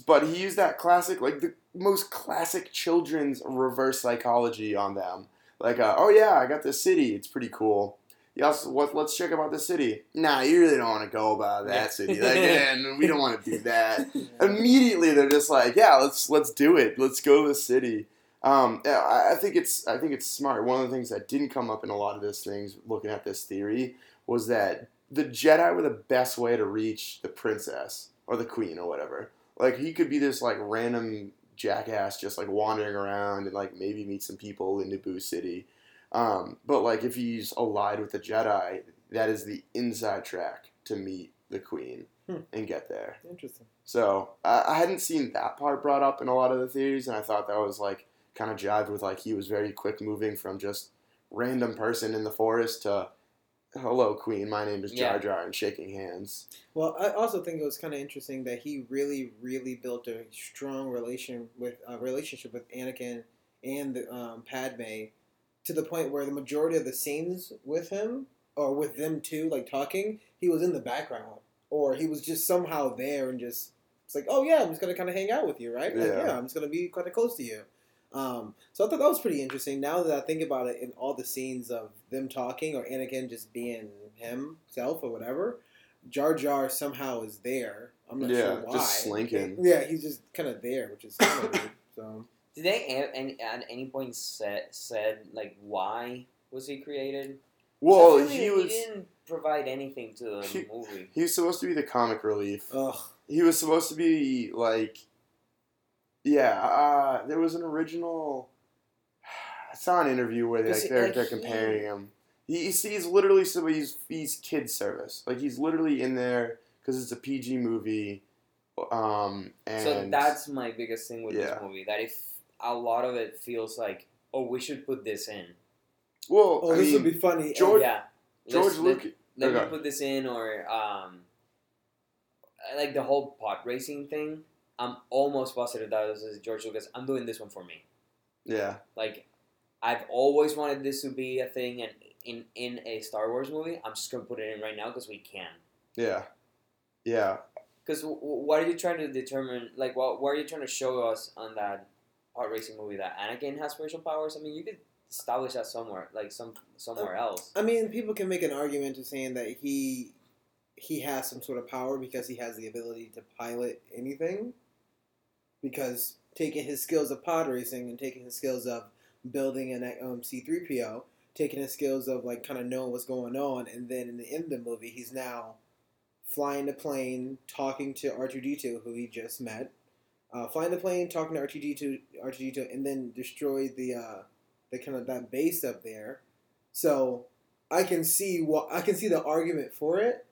[SPEAKER 3] but he used that classic, like the most classic children's reverse psychology on them. Like, uh, oh yeah, I got this city. It's pretty cool. Yes, what? Let's check about the city. Nah, you really don't want to go about that
[SPEAKER 2] Yeah.
[SPEAKER 3] city. Like, yeah, we don't want to do that. Immediately, they're just like, yeah, let's let's do it. Let's go to the city. Um, I, I think it's I think it's smart. One of the things that didn't come up in a lot of these things, looking at this theory, was that the Jedi were the best way to reach the princess or the queen or whatever. Like he could be this like random jackass just like wandering around and like maybe meet some people in Naboo City. Um, but like if he's allied with the Jedi, that is the inside track to meet the queen
[SPEAKER 1] Hmm.
[SPEAKER 3] and get there.
[SPEAKER 1] Interesting.
[SPEAKER 3] So I I hadn't seen that part brought up in a lot of the theories, and I thought that was like kind of jived with like he was very quick moving from just random person in the forest to hello queen, my name is Jar Jar, and shaking hands.
[SPEAKER 1] Well, I also think it was kind of interesting that he really, really built a strong relation with uh, relationship with Anakin and um, Padme, to the point where the majority of the scenes with him or with them too, like talking, he was in the background or he was just somehow there and just it's like, oh yeah, I'm just gonna kind of hang out with you, right? Like,
[SPEAKER 3] Yeah.
[SPEAKER 1] yeah, I'm just gonna be kind of close to you. Um, so I thought that was pretty interesting. Now that I think about it, in all the scenes of them talking or Anakin just being himself or whatever, Jar Jar somehow is there. I'm not
[SPEAKER 3] Yeah,
[SPEAKER 1] sure why.
[SPEAKER 3] just slinking.
[SPEAKER 1] Yeah, he's just kind of there, which is kind of weird. So
[SPEAKER 2] Did they a- any, at any point said said like why was he created?
[SPEAKER 3] Well,
[SPEAKER 2] feel
[SPEAKER 3] he
[SPEAKER 2] like
[SPEAKER 3] was
[SPEAKER 2] didn't provide anything to the
[SPEAKER 3] He-
[SPEAKER 2] movie.
[SPEAKER 3] he was supposed to be the comic relief.
[SPEAKER 1] ugh.
[SPEAKER 3] He was supposed to be like, yeah. Uh, there was an original. I saw an interview where they, like, they're,
[SPEAKER 2] like,
[SPEAKER 3] they're
[SPEAKER 2] he-
[SPEAKER 3] comparing him. He, he's, he's literally so he's he's kid service. Like he's literally in there because it's a PG movie. Um, and
[SPEAKER 2] So that's my biggest thing with
[SPEAKER 3] Yeah.
[SPEAKER 2] this movie. That if a lot of it feels like, oh, we should put this in.
[SPEAKER 3] well,
[SPEAKER 1] Oh,
[SPEAKER 3] I
[SPEAKER 1] this
[SPEAKER 3] mean,
[SPEAKER 1] would be funny.
[SPEAKER 3] George-
[SPEAKER 2] yeah.
[SPEAKER 3] George
[SPEAKER 2] Let's- let-
[SPEAKER 3] Lucas.
[SPEAKER 2] let me put this in or um like the whole pod racing thing i'm almost positive that this is george lucas i'm doing this one for me
[SPEAKER 3] Yeah,
[SPEAKER 2] like i've always wanted this to be a thing and in in a star wars movie i'm just gonna put it in right now because we can
[SPEAKER 3] yeah, yeah.
[SPEAKER 2] because w- w- what are you trying to determine like what, what are you trying to show us on that pod racing movie that anakin has spiritual powers i mean you could establish that somewhere like some somewhere else
[SPEAKER 1] I mean, people can make an argument to saying that he he has some sort of power because he has the ability to pilot anything. Because taking his skills of pod racing and taking his skills of building an um, C three PO, taking his skills of like kind of knowing what's going on, and then in the end of the movie, he's now flying the plane, talking to R two D two, who he just met, uh, flying the plane, talking to R two D two, R two D two, and then destroy the uh, the kind of that base up there. So I can see what I can see the argument for it,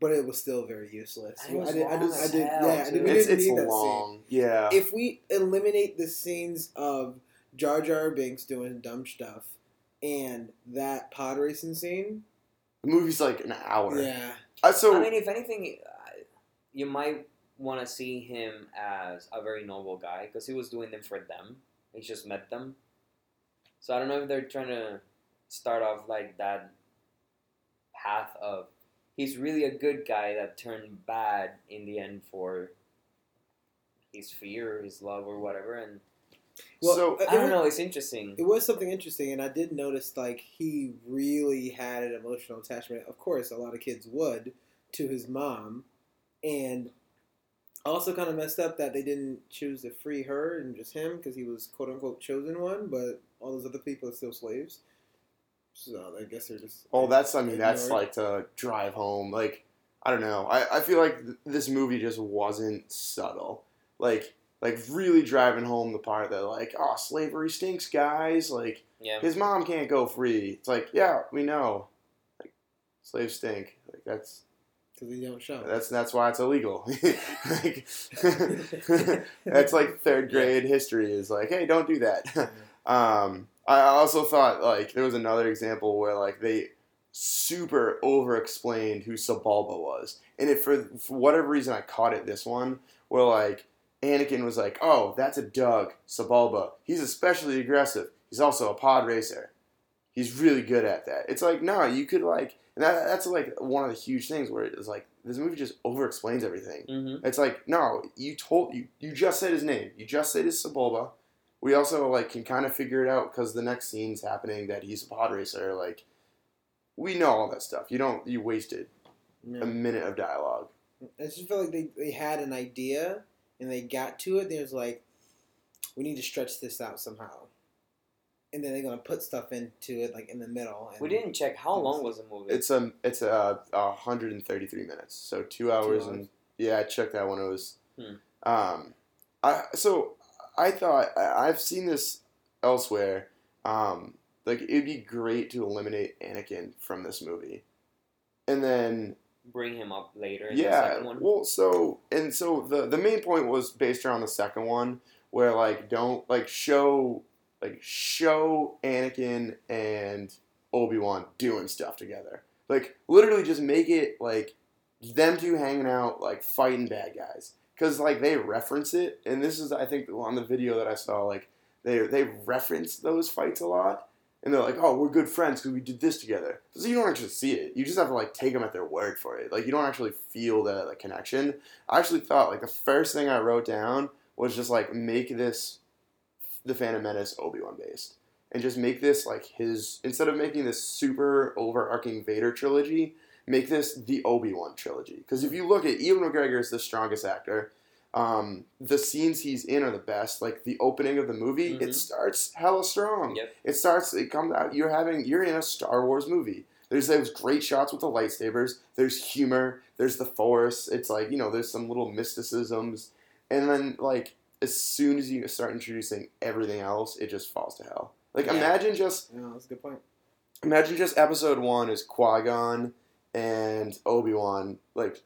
[SPEAKER 1] but it was still very useless.
[SPEAKER 2] And it was
[SPEAKER 1] I did, I did,
[SPEAKER 2] long
[SPEAKER 1] I did, yeah, I did, we
[SPEAKER 3] It's
[SPEAKER 1] didn't
[SPEAKER 3] it's
[SPEAKER 1] need that scene.
[SPEAKER 3] long. Yeah,
[SPEAKER 1] If we eliminate the scenes of Jar Jar Binks doing dumb stuff and that pod racing scene,
[SPEAKER 3] the movie's like an hour.
[SPEAKER 1] yeah,
[SPEAKER 3] Uh, so
[SPEAKER 2] I mean, if anything, uh, you might want to see him as a very noble guy because he was doing them for them. He just met them. So I don't know if they're trying to start off like that path of he's really a good guy that turned bad in the end for his fear, his love, or whatever. And
[SPEAKER 1] Well,
[SPEAKER 3] so
[SPEAKER 2] I don't
[SPEAKER 1] it-
[SPEAKER 2] know, it's interesting.
[SPEAKER 1] It was something interesting, and I did notice like he really had an emotional attachment. Of course, a lot of kids would to his mom, and also kind of messed up that they didn't choose to free her and just him because he was quote unquote chosen one, but all those other people are still slaves. So I guess they're just.
[SPEAKER 3] Oh, that's I mean that's like to drive home. Like I don't know. I, I feel like th- this movie just wasn't subtle. Like like really driving home the part that like oh slavery stinks, guys. Like
[SPEAKER 2] Yeah.
[SPEAKER 3] his mom can't go free. It's like yeah we know. Like slaves stink. Like that's
[SPEAKER 1] because they don't show.
[SPEAKER 3] that's that's why it's illegal. like, that's like third grade history is like hey don't do that. Um, I also thought like there was another example where like they super over explained who Sebulba was, and if for for whatever reason I caught it this one where like Anakin was like, oh that's a Dug Sebulba. He's especially aggressive. He's also a pod racer. He's really good at that. It's like no, you could like and that, that's like one of the huge things where it's like this movie just over explains everything.
[SPEAKER 2] hmm
[SPEAKER 3] It's like no, you told you you just said his name. You just said his Sebulba. We also like can kind of figure it out because the next scene's happening that he's a pod racer. Like we know all that stuff. You don't you wasted
[SPEAKER 1] Yeah.
[SPEAKER 3] a minute of dialogue.
[SPEAKER 1] I just feel like they, they had an idea and they got to it. There's like, we need to stretch this out somehow, and then they're gonna put stuff into it like in the middle. And
[SPEAKER 2] We didn't check how long was the movie.
[SPEAKER 3] It's a it's a, a hundred and thirty three minutes, so two hours
[SPEAKER 1] hours.
[SPEAKER 3] and yeah, I checked that one. it was.
[SPEAKER 2] Hmm.
[SPEAKER 3] Um, I so I thought I, I've seen this elsewhere. Um, like it'd be great to eliminate Anakin from this movie, and then
[SPEAKER 2] Bring him up later in the
[SPEAKER 3] yeah,
[SPEAKER 2] second one.
[SPEAKER 3] well, so and so the the main point was based around the second one, where like don't like show like show Anakin and Obi Wan doing stuff together. Like literally, just make it like them two hanging out, like fighting bad guys. Because like they reference it, and this is I think on the video that I saw, like they they reference those fights a lot, and they're like, "Oh, we're good friends because we did this together." So you don't actually see it. You just have to like take them at their word for it. Like you don't actually feel the, the connection. I actually thought like the first thing I wrote down was just like make this the Phantom Menace Obi Wan based, and just make this like his instead of making this super overarching Vader trilogy, make this the Obi Wan trilogy. Because if you look at Ewan McGregor is the strongest actor. Um, the scenes he's in are the best. Like the opening of the movie,
[SPEAKER 2] Mhm.
[SPEAKER 3] it starts hella strong.
[SPEAKER 2] Yep.
[SPEAKER 3] It starts. It comes out. You're having. You're in a Star Wars movie. There's those great shots with the lightsabers. There's humor. There's the Force. It's like you know. There's some little mysticisms, and then like as soon as you start introducing everything else, it just falls to hell. Like
[SPEAKER 2] Yeah.
[SPEAKER 3] imagine just
[SPEAKER 1] Yeah, that's a good point.
[SPEAKER 3] imagine just episode one is Qui Gon and Obi Wan like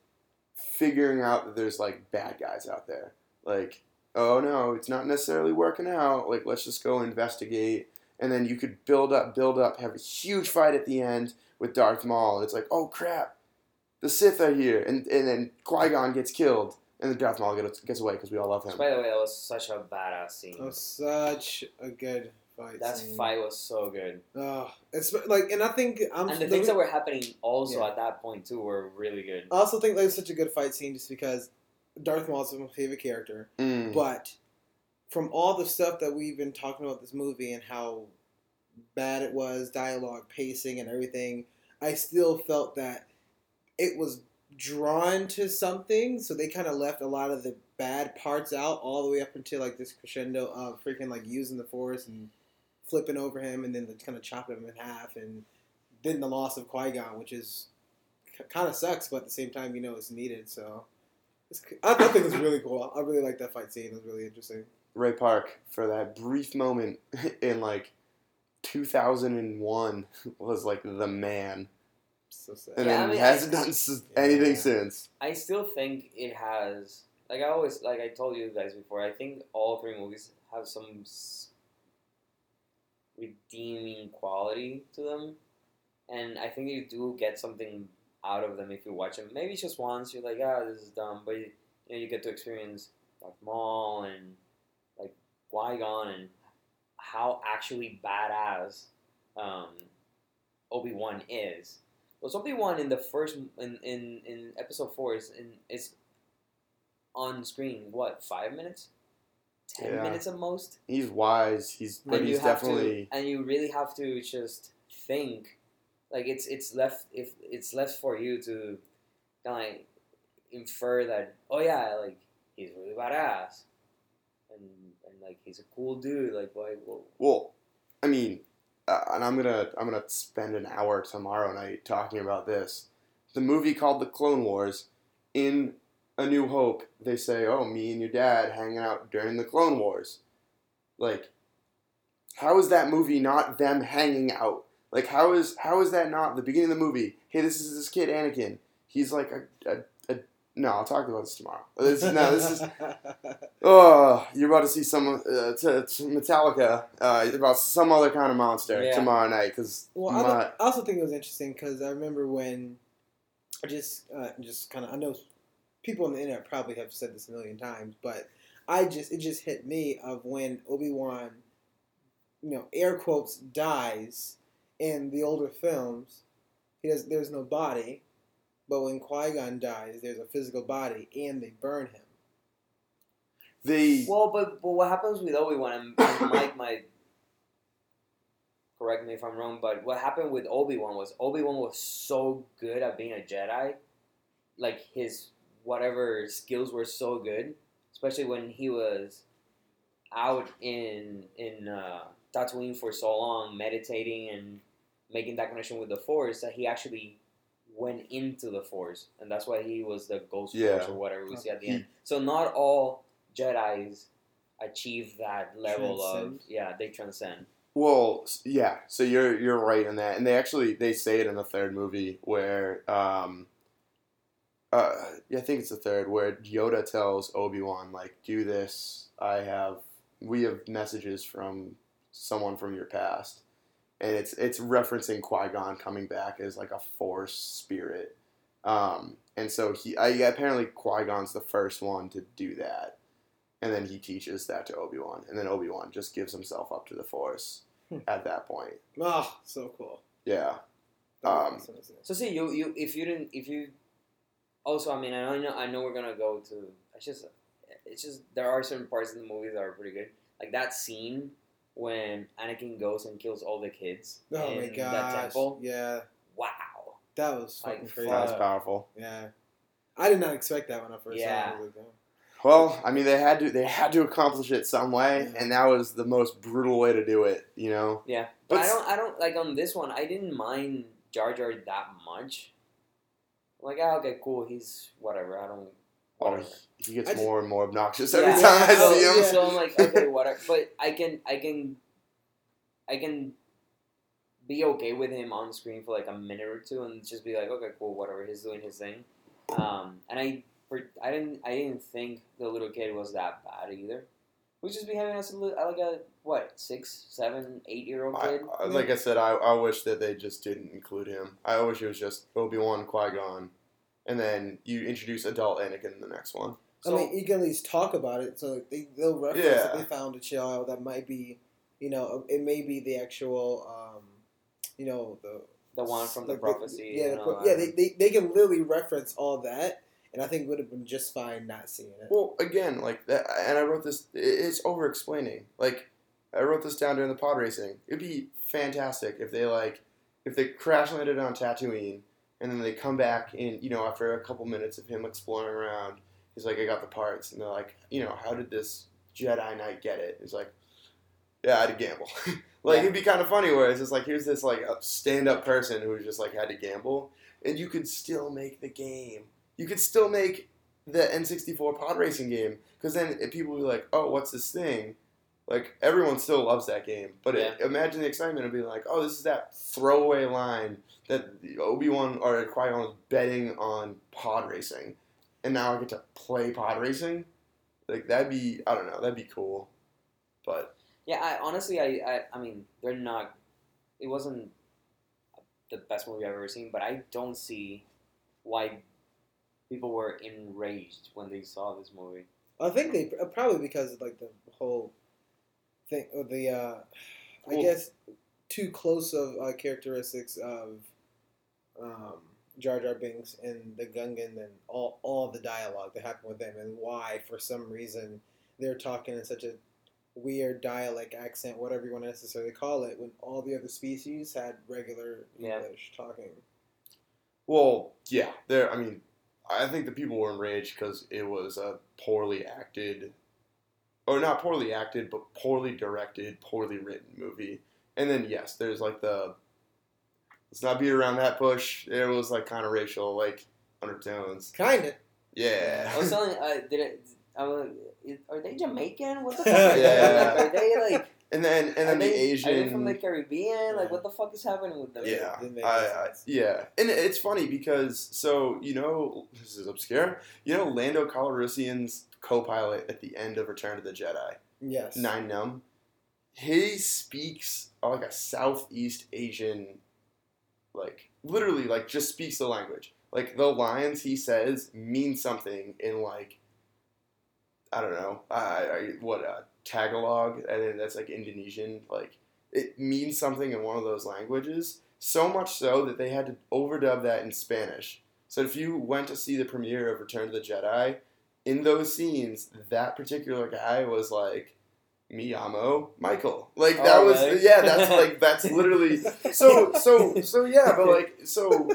[SPEAKER 3] figuring out that there's like bad guys out there. Like, oh no, it's not necessarily working out. Like, let's just go investigate. And then you could build up, build up, have a huge fight at the end with Darth Maul. It's like, oh crap, the Sith are here. And, and then Qui Gon gets killed. And then Darth Maul gets, gets away because we all love him.
[SPEAKER 2] By the way, that was such a badass scene.
[SPEAKER 1] That was such a good fight.
[SPEAKER 2] that
[SPEAKER 1] scene.
[SPEAKER 2] fight was so good.
[SPEAKER 1] Oh, it's like, and I think I'm.
[SPEAKER 2] And the things that were happening also
[SPEAKER 1] Yeah.
[SPEAKER 2] at that point too were really good.
[SPEAKER 1] I also think that was such a good fight scene just because Darth Maul is my favorite character.
[SPEAKER 3] Mm.
[SPEAKER 1] But from all the stuff that we've been talking about this movie and how bad it was, dialogue, pacing, and everything, I still felt that it was drawn to something. So they kind of left a lot of the bad parts out all the way up until like this crescendo of freaking like using the force and flipping over him and then kind of chopping him in half and then the loss of Qui Gon, which is kind of sucks, but at the same time, you know, it's needed. So. It's, I, I think it's really cool. I really like that fight scene. It was really interesting.
[SPEAKER 3] Ray Park for that brief moment in like 2001 was like the man,
[SPEAKER 1] So sad.
[SPEAKER 3] and
[SPEAKER 2] Yeah,
[SPEAKER 3] then
[SPEAKER 2] I mean,
[SPEAKER 3] hasn't
[SPEAKER 2] I-
[SPEAKER 3] done s- anything
[SPEAKER 1] Yeah.
[SPEAKER 3] since.
[SPEAKER 2] I still think it has, like I always, like I told you guys before. I think all three movies have some s- redeeming quality to them, and I think you do get something out of them if you watch them. Maybe just once, you're like, ah, this is dumb, but you, you know, you get to experience like Maul and like Qui Gon and how actually badass um, Obi Wan is. Was Obi Wan in the first in, in in episode four is in is on screen what five minutes, ten
[SPEAKER 3] Yeah.
[SPEAKER 2] minutes at most,
[SPEAKER 3] He's wise. He's but
[SPEAKER 2] and you
[SPEAKER 3] he's definitely
[SPEAKER 2] to and you really have to just think, like it's it's left if it's left for you to kind of like infer that oh yeah like he's really badass, and and like he's a cool dude. Like why well,
[SPEAKER 3] Well, I mean, uh, and I'm gonna I'm gonna spend an hour tomorrow night talking about this. The movie called The Clone Wars. In A New Hope, they say, "Oh, me and your dad hanging out during the Clone Wars." Like, how is that movie not them hanging out? Like, how is how is that not the beginning of the movie? Hey, this is this kid Anakin. He's like a, a, a no. I'll talk about this tomorrow. This, no, this is Oh, you're about to see some uh, t- t- Metallica uh, about some other kind of monster
[SPEAKER 2] Yeah.
[SPEAKER 3] tomorrow night because
[SPEAKER 1] Well, I, don't- I also think it was interesting because I remember when I just uh, just kind of I know people on the internet probably have said this a million times, but I just it just hit me of when Obi Wan, you know, air quotes dies in the older films. He has There's no body, but when Qui Gon dies, there's a physical body, and they burn him.
[SPEAKER 3] they
[SPEAKER 2] Well, but but what happens with Obi Wan? And, and Mike might correct me if I'm wrong, but what happened with Obi Wan was Obi Wan was so good at being a Jedi, like his whatever skills were so good, especially when he was out in in uh, Tatooine for so long, meditating and making that connection with the Force, that he actually went into the Force, and that's why he was the Ghost
[SPEAKER 3] Yeah.
[SPEAKER 2] Force or whatever we see at the end. So not all Jedi's achieve that level of yeah, they transcend.
[SPEAKER 3] well yeah so you're you're right in that and they actually they say it in the third movie where um uh yeah, I think it's the third where Yoda tells Obi Wan like do this I have we have messages from someone from your past and it's it's referencing Qui Gon coming back as like a Force spirit. Um, and so he, I, yeah, apparently Qui Gon's the first one to do that, and then he teaches that to Obi Wan, and then Obi Wan just gives himself up to the Force
[SPEAKER 1] Hmm.
[SPEAKER 3] at that point.
[SPEAKER 1] Oh, so cool.
[SPEAKER 3] Yeah, Um,
[SPEAKER 1] Awesome, isn't it?
[SPEAKER 2] So see you you if you didn't if you also I mean I know I know we're gonna go to it's just it's just there are certain parts in the movie that are pretty good like that scene when Anakin goes and kills all the kids
[SPEAKER 1] Oh
[SPEAKER 2] in
[SPEAKER 1] my
[SPEAKER 2] that temple
[SPEAKER 1] Yeah,
[SPEAKER 2] wow
[SPEAKER 1] that was
[SPEAKER 2] Like,
[SPEAKER 1] crazy.
[SPEAKER 3] that was powerful.
[SPEAKER 1] Yeah, I did not expect that when I first
[SPEAKER 2] Yeah.
[SPEAKER 1] saw it. Like.
[SPEAKER 3] Well, I mean, they had to they had to accomplish it some way,
[SPEAKER 1] Yeah.
[SPEAKER 3] and that was the most brutal way to do it. You know,
[SPEAKER 2] yeah but,
[SPEAKER 3] But
[SPEAKER 2] I
[SPEAKER 3] s-
[SPEAKER 2] don't I don't like on this one I didn't mind Jar Jar that much like ah okay cool he's whatever I don't
[SPEAKER 3] oh, he gets
[SPEAKER 1] just-
[SPEAKER 3] more and more obnoxious every
[SPEAKER 2] Yeah.
[SPEAKER 3] time I
[SPEAKER 2] so,
[SPEAKER 3] see him.
[SPEAKER 1] Yeah.
[SPEAKER 2] so I'm like, okay, whatever. But I can, I can, I can be okay with him on screen for like a minute or two and just be like, okay, cool, whatever. He's doing his thing. Um, and I, for, I didn't, I didn't think the little kid was that bad either. We just behaving as a li- like a what six, seven, eight year old kid.
[SPEAKER 3] I- like I said, I, I wish that they just didn't include him. I wish it was just Obi Wan, Qui Gon, and then you introduce adult Anakin in the next one.
[SPEAKER 2] So,
[SPEAKER 1] I mean, you can at least talk about it. So they they'll reference
[SPEAKER 3] Yeah.
[SPEAKER 1] that they found a child that might be, you know, it may be the actual, um, you know, the
[SPEAKER 2] the one from the
[SPEAKER 1] like
[SPEAKER 2] prophecy.
[SPEAKER 1] yeah,
[SPEAKER 2] and
[SPEAKER 1] the yeah. They, they they can literally reference all that, and I think it would have been just fine not seeing it.
[SPEAKER 3] Well, again, like that, and I wrote this. It's over explaining. Like I wrote this down during the pod racing. It'd be fantastic if they like if they crash landed on Tatooine and then they come back and You know, after a couple minutes of him exploring around, he's like, "I got the parts," and they're like, "You know, how did this Jedi Knight get it?" He's like, "Yeah, I had to gamble." like
[SPEAKER 2] Yeah.
[SPEAKER 3] it'd be kind of funny where it's just like here's this like stand up person who just like had to gamble, and you could still make the game. You could still make the N64 pod racing game because then people be like, "Oh, what's this thing?" Like everyone still loves that game, but it, imagine the excitement of being like, "Oh, this is that throwaway line that Obi Wan or Qui Gon was betting on pod racing, and now I get to play pod racing." Like that'd be, I don't know, that'd be cool, but
[SPEAKER 2] Yeah, I honestly, I, I, I mean, they're not. It wasn't the best movie I've ever seen, but I don't see why people were enraged when they saw this movie.
[SPEAKER 1] I think they probably because of like the whole thing, or the uh, I
[SPEAKER 3] Well-
[SPEAKER 1] guess too close of uh, characteristics of um, Jar Jar Binks and the Gungan and all all the dialogue that happened with them and why for some reason they're talking in such a weird dialect accent, whatever you want to necessarily call it, when all the other species had regular
[SPEAKER 2] Yeah.
[SPEAKER 1] English talking.
[SPEAKER 3] Well, yeah, there. I mean, I think the people were enraged because it was a poorly acted, or not poorly acted, but poorly directed, poorly written movie. And then yes, there's like the let's not beat around that bush. It was like kind of racial like undertones.
[SPEAKER 1] Kinda.
[SPEAKER 3] Yeah.
[SPEAKER 2] I was telling, uh, did it? I was, are they Jamaican? What the fuck? Are
[SPEAKER 3] Yeah.
[SPEAKER 2] They? Like, are they like?
[SPEAKER 3] And then and
[SPEAKER 2] are
[SPEAKER 3] then the
[SPEAKER 2] they,
[SPEAKER 3] Asian.
[SPEAKER 2] Are they from the Caribbean? Like, what the fuck is happening with them?
[SPEAKER 3] Yeah, I, I, yeah, and it's funny because so you know this is obscure. You know Lando Calrissian's co-pilot at the end of Return of the Jedi,
[SPEAKER 1] Yes.
[SPEAKER 3] Nien Nunb. He speaks uh, like a Southeast Asian, like literally like just speaks the language. Like the lines he says mean something in like I don't know, I, I what uh, Tagalog, and then that's like Indonesian. Like it means something in one of those languages. So much so that they had to overdub that in Spanish. So if you went to see the premiere of Return of the Jedi, in those scenes, that particular guy was like, "Me amo Michael." Like that
[SPEAKER 2] Oh,
[SPEAKER 3] was
[SPEAKER 2] really?
[SPEAKER 3] yeah. That's like that's literally so so so yeah. But like so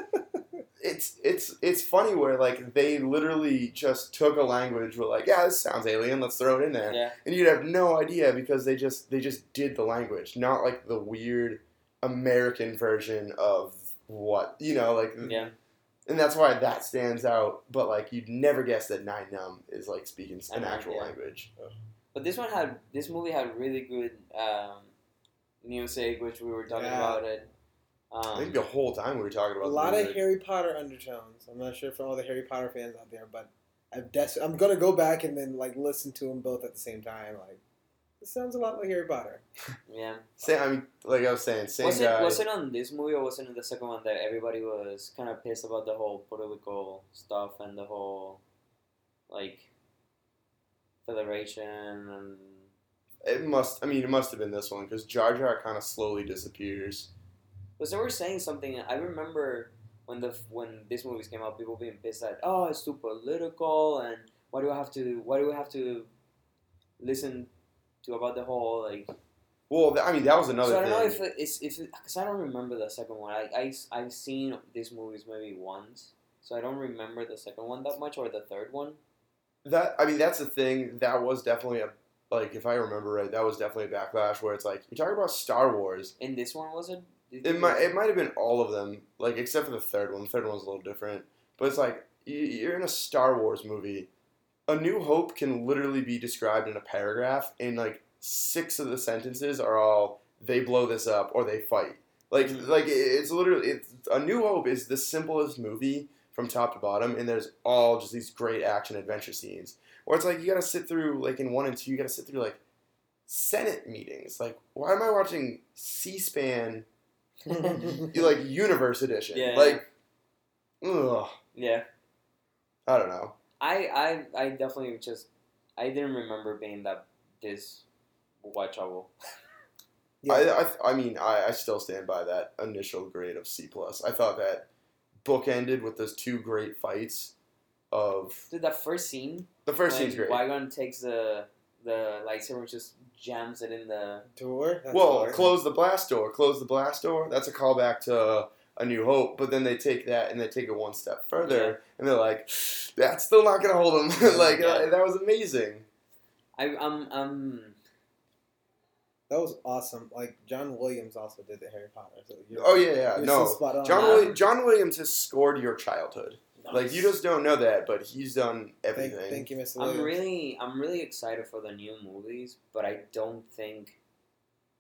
[SPEAKER 3] it's it's it's funny where like they literally just took a language were like yeah this sounds alien let's throw it in there
[SPEAKER 2] Yeah.
[SPEAKER 3] and you'd have no idea because they just they just did the language not like the weird american version of what you know like
[SPEAKER 2] Yeah.
[SPEAKER 3] and that's why that stands out but like you'd never guess that Nien Nunb is like speaking an
[SPEAKER 2] Uh-huh,
[SPEAKER 3] actual
[SPEAKER 2] yeah.
[SPEAKER 3] language
[SPEAKER 2] But this one had this movie had really good um, music, which we were talking
[SPEAKER 1] Yeah.
[SPEAKER 2] about it.
[SPEAKER 3] i think
[SPEAKER 2] Um,
[SPEAKER 3] the whole time we were talking
[SPEAKER 1] A
[SPEAKER 3] about the
[SPEAKER 1] lot of. Harry Potter undertones. I'm not sure for all the Harry Potter fans out there, but I'm, des- I'm gonna go back and then like listen to them both at the same time. Like, this sounds a lot like Harry Potter.
[SPEAKER 2] yeah.
[SPEAKER 3] Same, I mean, like I was saying, same
[SPEAKER 2] Was it
[SPEAKER 3] guy.
[SPEAKER 2] was it on this movie or was it in the second one that everybody was kind of pissed about the whole political stuff and the whole like federation and
[SPEAKER 3] It must. I mean, it must have been this one because Jar Jar kind of slowly disappears.
[SPEAKER 2] Because they were saying something. I remember when the when these movies came out, people being pissed that oh it's too political and why do I have to why do we have to listen to about the whole like.
[SPEAKER 3] Well, I mean, that was another
[SPEAKER 2] so I don't know
[SPEAKER 3] thing.
[SPEAKER 2] if it's if because I don't remember the second one. I I I've seen these movies maybe once, so I don't remember the second one that much or the third one.
[SPEAKER 3] That I mean, that's the thing. That was definitely a like, if I remember right, that was definitely a backlash where it's like you're talking about Star Wars.
[SPEAKER 2] and this one was it?
[SPEAKER 3] Might it might have been all of them, like except for the third one. The third one was a little different, but it's like you- you're in a Star Wars movie. A New Hope can literally be described in a paragraph, and like six of the sentences are all they blow this up or they fight. Like
[SPEAKER 2] Mhm.
[SPEAKER 3] like it's literally it's A New Hope is the simplest movie from top to bottom, and there's all just these great action adventure scenes. Or it's like you gotta sit through like in one and two, you gotta sit through like Senate meetings. Like why am I watching C-SPAN? like universe edition.
[SPEAKER 2] Yeah.
[SPEAKER 3] Like, ugh,
[SPEAKER 2] yeah.
[SPEAKER 3] I don't know.
[SPEAKER 2] I I I definitely just I didn't remember being that this watchable.
[SPEAKER 1] Yeah.
[SPEAKER 3] I, I, I mean, I, I still stand by that initial grade of C plus. I thought that book ended with those two great fights. Of
[SPEAKER 2] Dude, that first scene
[SPEAKER 3] the first
[SPEAKER 2] when
[SPEAKER 3] scene's great.
[SPEAKER 2] Qui-Gon takes the the lightsaber and just jams it in the
[SPEAKER 1] Door. That's
[SPEAKER 3] well,
[SPEAKER 1] hard.
[SPEAKER 3] close the blast door. Close the blast door. That's a callback to A New Hope. But then they take that and they take it one step further,
[SPEAKER 2] Yeah.
[SPEAKER 3] and they're like, "That's still not gonna hold them." like
[SPEAKER 2] Yeah.
[SPEAKER 3] uh, that was amazing.
[SPEAKER 2] I I'm um
[SPEAKER 1] That was awesome. Like John Williams also did the Harry Potter. So you're,
[SPEAKER 3] Oh yeah, yeah.
[SPEAKER 1] you're
[SPEAKER 3] No,
[SPEAKER 1] so spot on.
[SPEAKER 3] John Williams, John Williams has scored your childhood. Like you just don't know that, but he's done everything.
[SPEAKER 1] thank you, Mr. Williams.
[SPEAKER 2] I'm really I'm really excited for the new movies, but I don't think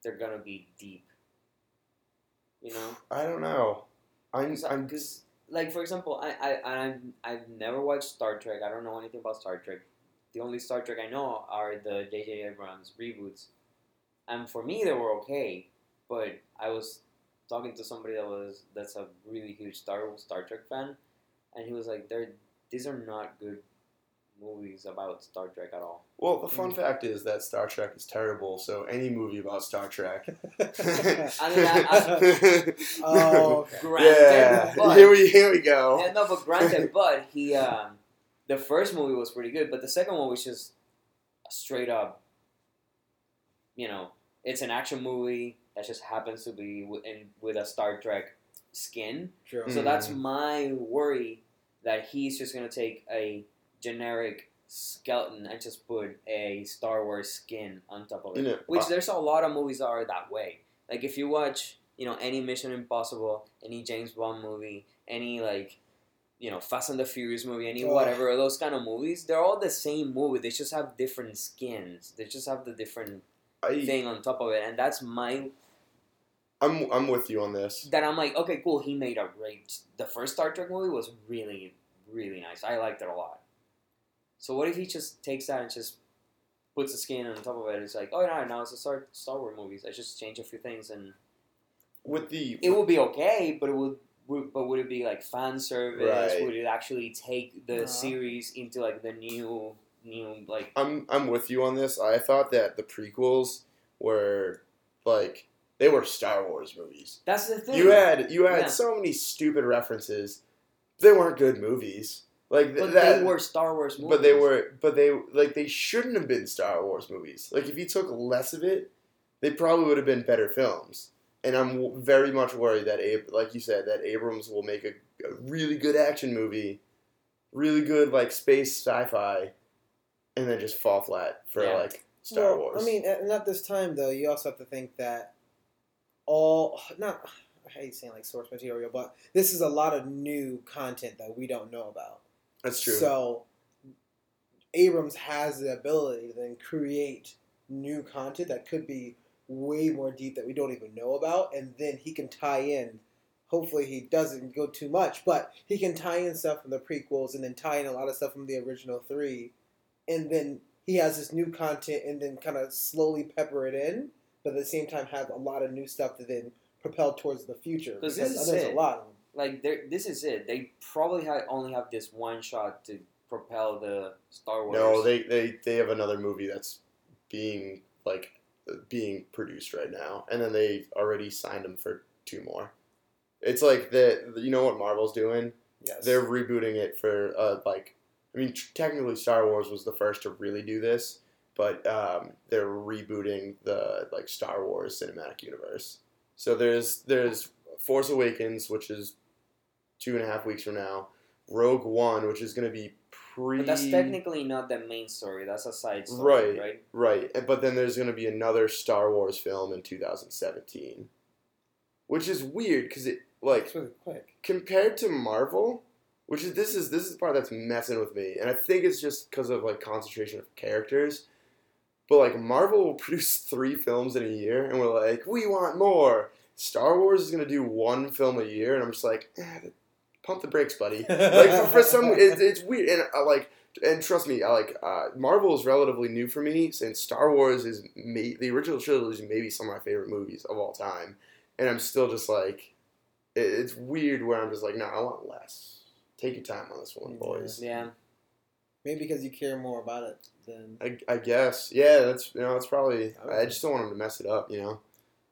[SPEAKER 2] they're gonna be deep. You know,
[SPEAKER 3] I don't know. I'm, I'm
[SPEAKER 2] because like for example, I I I've, I've never watched Star Trek. I don't know anything about Star Trek. The only Star Trek I know are the J.J. Abrams reboots, and for me they were okay. But I was talking to somebody that was that's a really huge Star Star Trek fan, and he was like, "They're these are not good movies about Star Trek at all.
[SPEAKER 3] Well, the fun
[SPEAKER 1] Mm.
[SPEAKER 3] fact is that Star Trek is terrible, so any movie about Star Trek.
[SPEAKER 2] I mean, I-
[SPEAKER 1] oh.
[SPEAKER 2] Granted,
[SPEAKER 3] yeah,
[SPEAKER 2] but,
[SPEAKER 3] here we here we go.
[SPEAKER 2] Yeah, no, but granted, but he, um, the first movie was pretty good, but the second one was just straight up, you know, it's an action movie that just happens to be wi- in with a Star Trek skin.
[SPEAKER 1] True.
[SPEAKER 2] So that's
[SPEAKER 3] Mm.
[SPEAKER 2] my worry that he's just gonna take a generic skeleton and just put a Star Wars skin on top of it.
[SPEAKER 3] You know,
[SPEAKER 2] Which
[SPEAKER 3] uh,
[SPEAKER 2] there's a lot of movies that are that way. Like if you watch, you know, any Mission Impossible, any James Bond movie, any like, you know, Fast and the Furious movie, any whatever those kind of movies, they're all the same movie. They just have different skins. They just have the different
[SPEAKER 3] I,
[SPEAKER 2] thing on top of it, and that's my
[SPEAKER 3] I'm I'm with you on this.
[SPEAKER 2] that I'm like, okay, cool. He made a great. The first Star Trek movie was really, really nice. I liked it a lot. So what if he just takes that and just puts the skin on top of it? It's like, oh no, now it's a Star Star Wars movie. I just change a few things and
[SPEAKER 3] With the
[SPEAKER 2] it would be okay, but it would. would but would it be like fan service?
[SPEAKER 3] Right.
[SPEAKER 2] Would it actually take the
[SPEAKER 1] No.
[SPEAKER 2] series into like the new, new like?
[SPEAKER 3] I'm I'm with you on this. I thought that the prequels were like they were Star Wars movies.
[SPEAKER 2] That's the thing.
[SPEAKER 3] You had you had
[SPEAKER 2] Yeah.
[SPEAKER 3] so many stupid references. They weren't good movies. Like
[SPEAKER 2] but
[SPEAKER 3] that,
[SPEAKER 2] they were Star Wars movies.
[SPEAKER 3] but they were but they like they shouldn't have been Star Wars movies. Like if you took less of it, they probably would have been better films. And I'm w- very much worried that Ab- like you said that Abrams will make a, a really good action movie, really good like space sci-fi, and then just fall flat for
[SPEAKER 2] Yeah.
[SPEAKER 3] like Star
[SPEAKER 1] well,
[SPEAKER 3] Wars.
[SPEAKER 1] I mean, and at this time though, you also have to think that all not I hate saying like source material, but this is a lot of new content that we don't know about.
[SPEAKER 3] that's true.
[SPEAKER 1] So Abrams has the ability to then create new content that could be way more deep that we don't even know about, and then he can tie in. Hopefully, he doesn't go too much, but he can tie in stuff from the prequels and then tie in a lot of stuff from the original three, and then he has this new content and then kind of slowly pepper it in, but at the same time have a lot of new stuff to then propel towards the future. because
[SPEAKER 2] this is
[SPEAKER 1] there's
[SPEAKER 2] it.
[SPEAKER 1] a lot of them.
[SPEAKER 2] like this is it. They probably ha- only have this one shot to propel the Star Wars.
[SPEAKER 3] no, they, they they have another movie that's being like being produced right now, and then they already signed them for two more. It's like the you know what Marvel's doing?
[SPEAKER 1] Yes.
[SPEAKER 3] They're rebooting it for uh, like I mean tr- technically Star Wars was the first to really do this, but um, they're rebooting the like Star Wars cinematic universe. So there's there's Force Awakens, which is two and a half weeks from now. Rogue One, which is going to be pre.
[SPEAKER 2] But that's technically not the main story. That's a side story,
[SPEAKER 3] Right.
[SPEAKER 2] right?
[SPEAKER 3] Right, but then there's going to be another Star Wars film in 2017, which is weird because it like
[SPEAKER 1] really quick.
[SPEAKER 3] compared to Marvel, which is this is this is the part that's messing with me, and I think it's just because of like concentration of characters. But like Marvel will produce three films in a year, and we're like, we want more. Star Wars is gonna do one film a year, and I'm just like, eh, pump the brakes, buddy. like for, for some, it, it's weird, and I like, and trust me, I like uh, Marvel is relatively new for me since Star Wars is may, the original trilogy is maybe some of my favorite movies of all time, and I'm still just like, it, it's weird where I'm just like, no, I want less. Take your time on this one, boys.
[SPEAKER 2] Yeah.
[SPEAKER 1] Maybe because you care more about it than
[SPEAKER 3] I, I guess, yeah, that's you know, that's probably. I just don't want them to mess it up, you know.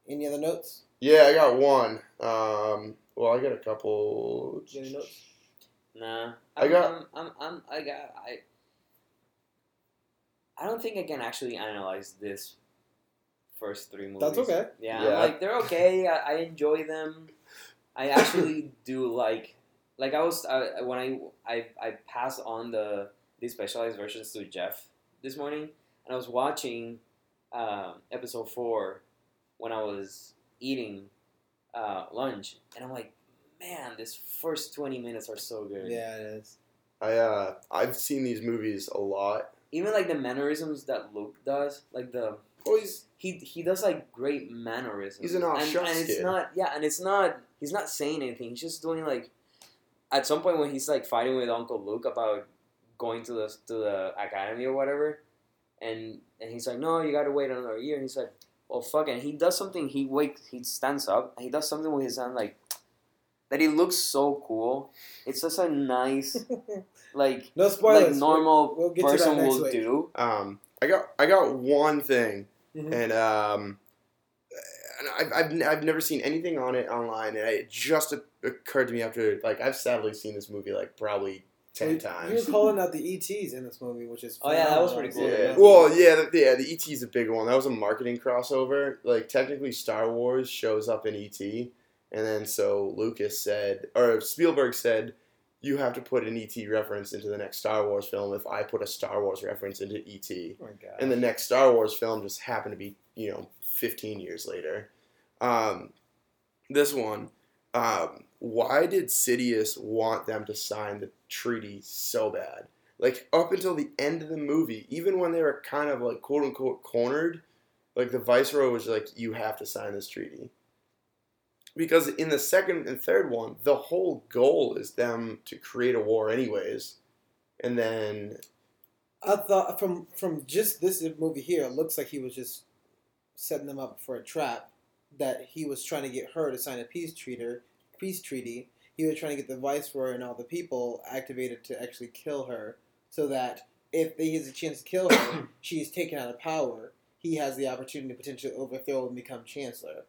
[SPEAKER 1] any other notes.
[SPEAKER 3] Yeah, I got one. Um, well, I got a couple.
[SPEAKER 1] Any notes?
[SPEAKER 2] Nah.
[SPEAKER 3] I
[SPEAKER 2] I'm,
[SPEAKER 3] got-
[SPEAKER 2] I'm, I'm, I'm, I got. I. I don't think I can actually analyze this first three movies.
[SPEAKER 1] That's okay.
[SPEAKER 2] Yeah,
[SPEAKER 3] Yeah.
[SPEAKER 2] I'm like they're okay. I, I enjoy them. I actually do like. Like I was uh, when I I I passed on the these specialized versions to Jeff this morning, and I was watching um, episode four when I was eating uh, lunch, and I'm like, man, this first twenty minutes are so good.
[SPEAKER 1] Yeah, it is.
[SPEAKER 3] I uh, I've seen these movies a lot.
[SPEAKER 2] Even like the mannerisms that Luke does, like the
[SPEAKER 3] Oh, he's
[SPEAKER 2] he he does like great mannerisms.
[SPEAKER 3] He's an
[SPEAKER 2] and,
[SPEAKER 3] off-shot
[SPEAKER 2] and it's
[SPEAKER 3] kid.
[SPEAKER 2] not yeah, and it's not he's not saying anything. He's just doing like at some point when he's like fighting with Uncle Luke about going to the to the academy or whatever, and and he's like, no, you got to wait another year. And he's like, well, fuck. And he does something. He wakes. He stands up. And he does something with his hand like. that he looks so cool. It's just a nice like
[SPEAKER 1] no spoilers.
[SPEAKER 2] like normal
[SPEAKER 1] We'll get to that
[SPEAKER 2] person will
[SPEAKER 1] week.
[SPEAKER 2] do.
[SPEAKER 3] Um, I got I got one thing,
[SPEAKER 1] Mhm.
[SPEAKER 3] and um, and I've, I've, n- I've never seen anything on it online, and it just occurred to me after like I've sadly seen this movie like probably ten
[SPEAKER 1] You-
[SPEAKER 3] times.
[SPEAKER 1] You're calling out the ETs in this movie, which is
[SPEAKER 2] Oh, yeah, that was pretty cool.
[SPEAKER 3] Yeah.
[SPEAKER 2] Yeah.
[SPEAKER 3] Well, yeah, the, yeah. The ET is a big one. That was a marketing crossover. Like technically, Star Wars shows up in ET, and then so Lucas said, or Spielberg said, you have to put an ET reference into the next Star Wars film. If I put a Star Wars reference into ET,
[SPEAKER 1] Oh my
[SPEAKER 3] and the next Star Wars film just happened to be, you know, 15 years later. Um, this one, um, why did Sidious want them to sign the treaty so bad? Like up until the end of the movie, even when they were kind of like quote unquote cornered, like the viceroy was like, "You have to sign this treaty." Because in the second and third one, the whole goal is them to create a war, anyways, and then
[SPEAKER 1] I thought from from just this movie here, it looks like he was just setting them up for a trap. That he was trying to get her to sign a peace treaty. Peace treaty. He was trying to get the viceroy and all the people activated to actually kill her, so that if he has a chance to kill her, she's taken out of power. He has the opportunity to potentially overthrow and become chancellor.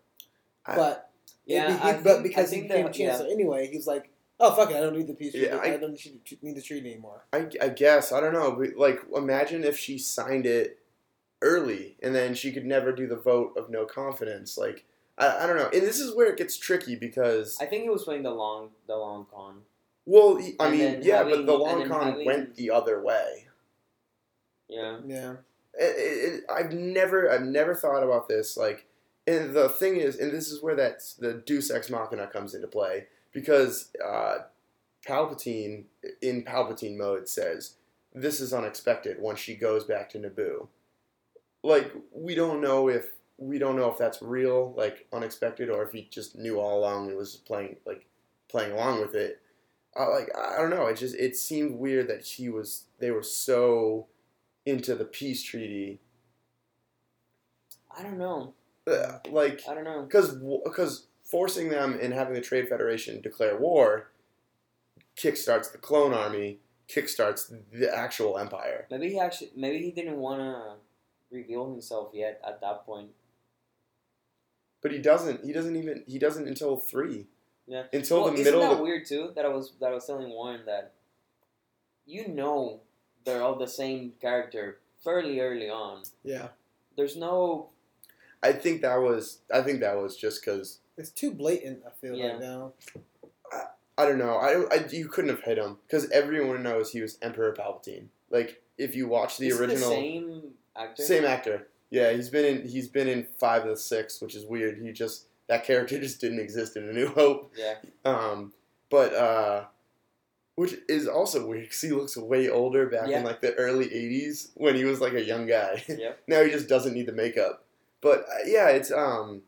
[SPEAKER 3] I-
[SPEAKER 1] but
[SPEAKER 2] Yeah,
[SPEAKER 1] he-
[SPEAKER 2] I
[SPEAKER 1] but
[SPEAKER 2] think-
[SPEAKER 1] because
[SPEAKER 2] I
[SPEAKER 1] he
[SPEAKER 2] think
[SPEAKER 1] became
[SPEAKER 2] that- yeah.
[SPEAKER 1] chancellor anyway, he's like, "Oh fuck it, I don't need the peace treaty.
[SPEAKER 3] Yeah,
[SPEAKER 1] I,
[SPEAKER 3] I-
[SPEAKER 1] don't need need the treaty anymore."
[SPEAKER 3] I, I guess I don't know. But like, imagine if she signed it early, and then she could never do the vote of no confidence. Like, I, I don't know. And this is where it gets tricky because,
[SPEAKER 2] I think he was playing the long the long con.
[SPEAKER 3] well, I
[SPEAKER 2] And
[SPEAKER 3] mean, yeah,
[SPEAKER 2] having-
[SPEAKER 3] but the long con
[SPEAKER 2] having-
[SPEAKER 3] went the other way.
[SPEAKER 2] Yeah.
[SPEAKER 1] Yeah.
[SPEAKER 3] It, it, it- I've never, I've never thought about this. Like, and the thing is, and this is where that the Deus Ex Machina comes into play because uh, Palpatine in Palpatine mode says this is unexpected when she goes back to Naboo. Like we don't know if we don't know if that's real, like unexpected, or if he just knew all along and was playing like playing along with it. Uh, like I don't know. It just it seemed weird that she was they were so into the peace treaty.
[SPEAKER 2] I don't know.
[SPEAKER 3] Uh, like
[SPEAKER 2] I don't know.
[SPEAKER 3] because because forcing them and having the Trade Federation declare war kickstarts the clone army, kickstarts the actual empire.
[SPEAKER 2] Maybe he actually maybe he didn't want to reveal himself yet at that point.
[SPEAKER 3] But he doesn't. He doesn't even. He doesn't until three.
[SPEAKER 2] Yeah.
[SPEAKER 3] Until
[SPEAKER 2] well,
[SPEAKER 3] the
[SPEAKER 2] isn't
[SPEAKER 3] middle.
[SPEAKER 2] that
[SPEAKER 3] Of the,
[SPEAKER 2] weird too? That I was that I was telling Warren that you know they're all the same character fairly early on.
[SPEAKER 1] Yeah.
[SPEAKER 2] There's no
[SPEAKER 3] I think that was. I think that was just because.
[SPEAKER 1] It's too blatant. I feel
[SPEAKER 2] Yeah.
[SPEAKER 1] right now.
[SPEAKER 3] I don't know. I don't. I, you couldn't have hit him because everyone knows he was Emperor Palpatine. Like if you watch the
[SPEAKER 2] is it
[SPEAKER 3] original,
[SPEAKER 2] the same actor.
[SPEAKER 3] same actor. Yeah, he's been in. He's been in five of the six, which is weird. He just that character just didn't exist in A New Hope.
[SPEAKER 2] Yeah.
[SPEAKER 3] Um, but uh, which is also weird because he looks way older back
[SPEAKER 2] Yeah.
[SPEAKER 3] in like the early '80s when he was like a young guy.
[SPEAKER 2] Yep.
[SPEAKER 3] now he just doesn't need the makeup. But uh, yeah, it's um,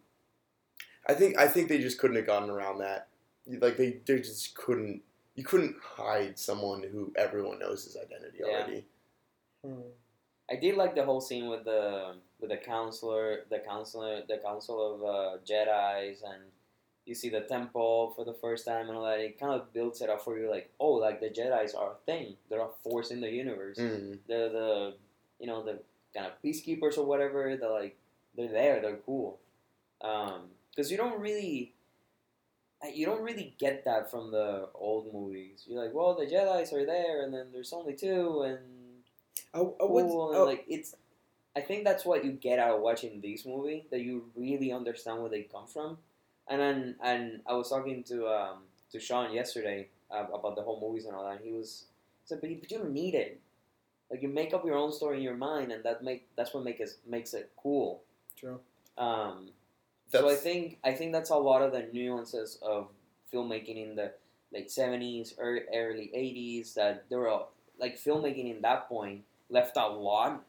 [SPEAKER 3] I think I think they just couldn't have gotten around that. Like they they just couldn't. You couldn't hide someone who everyone knows his identity
[SPEAKER 2] Yeah.
[SPEAKER 3] already.
[SPEAKER 1] Hmm.
[SPEAKER 2] I did like the whole scene with the with the counselor, the counselor, the council of uh, Jedi's, and you see the temple for the first time and all that. It kind of builds it up for you, like, oh, like the Jedi's are a thing. They're a force in the universe.
[SPEAKER 3] Mm.
[SPEAKER 2] They're the you know the kind of peacekeepers or whatever. They're like they're there. They're cool. Because you don't really. uh, You don't really get that from the old movies. You're like, well, the Jedi's are there, and then there's only two, and
[SPEAKER 1] I, I would,
[SPEAKER 2] cool and
[SPEAKER 1] oh,
[SPEAKER 2] like it's I think that's what you get out of watching this movie that you really understand where they come from and then and I was talking to um to Sean yesterday uh, about the whole movies and all that and he was he said but you, but you don't need it like you make up your own story in your mind and that make that's what makes it makes it cool
[SPEAKER 1] True.
[SPEAKER 2] um so I think I think that's a lot of the nuances of filmmaking in the late seventies, early early eighties. That there were like filmmaking in that point left a lot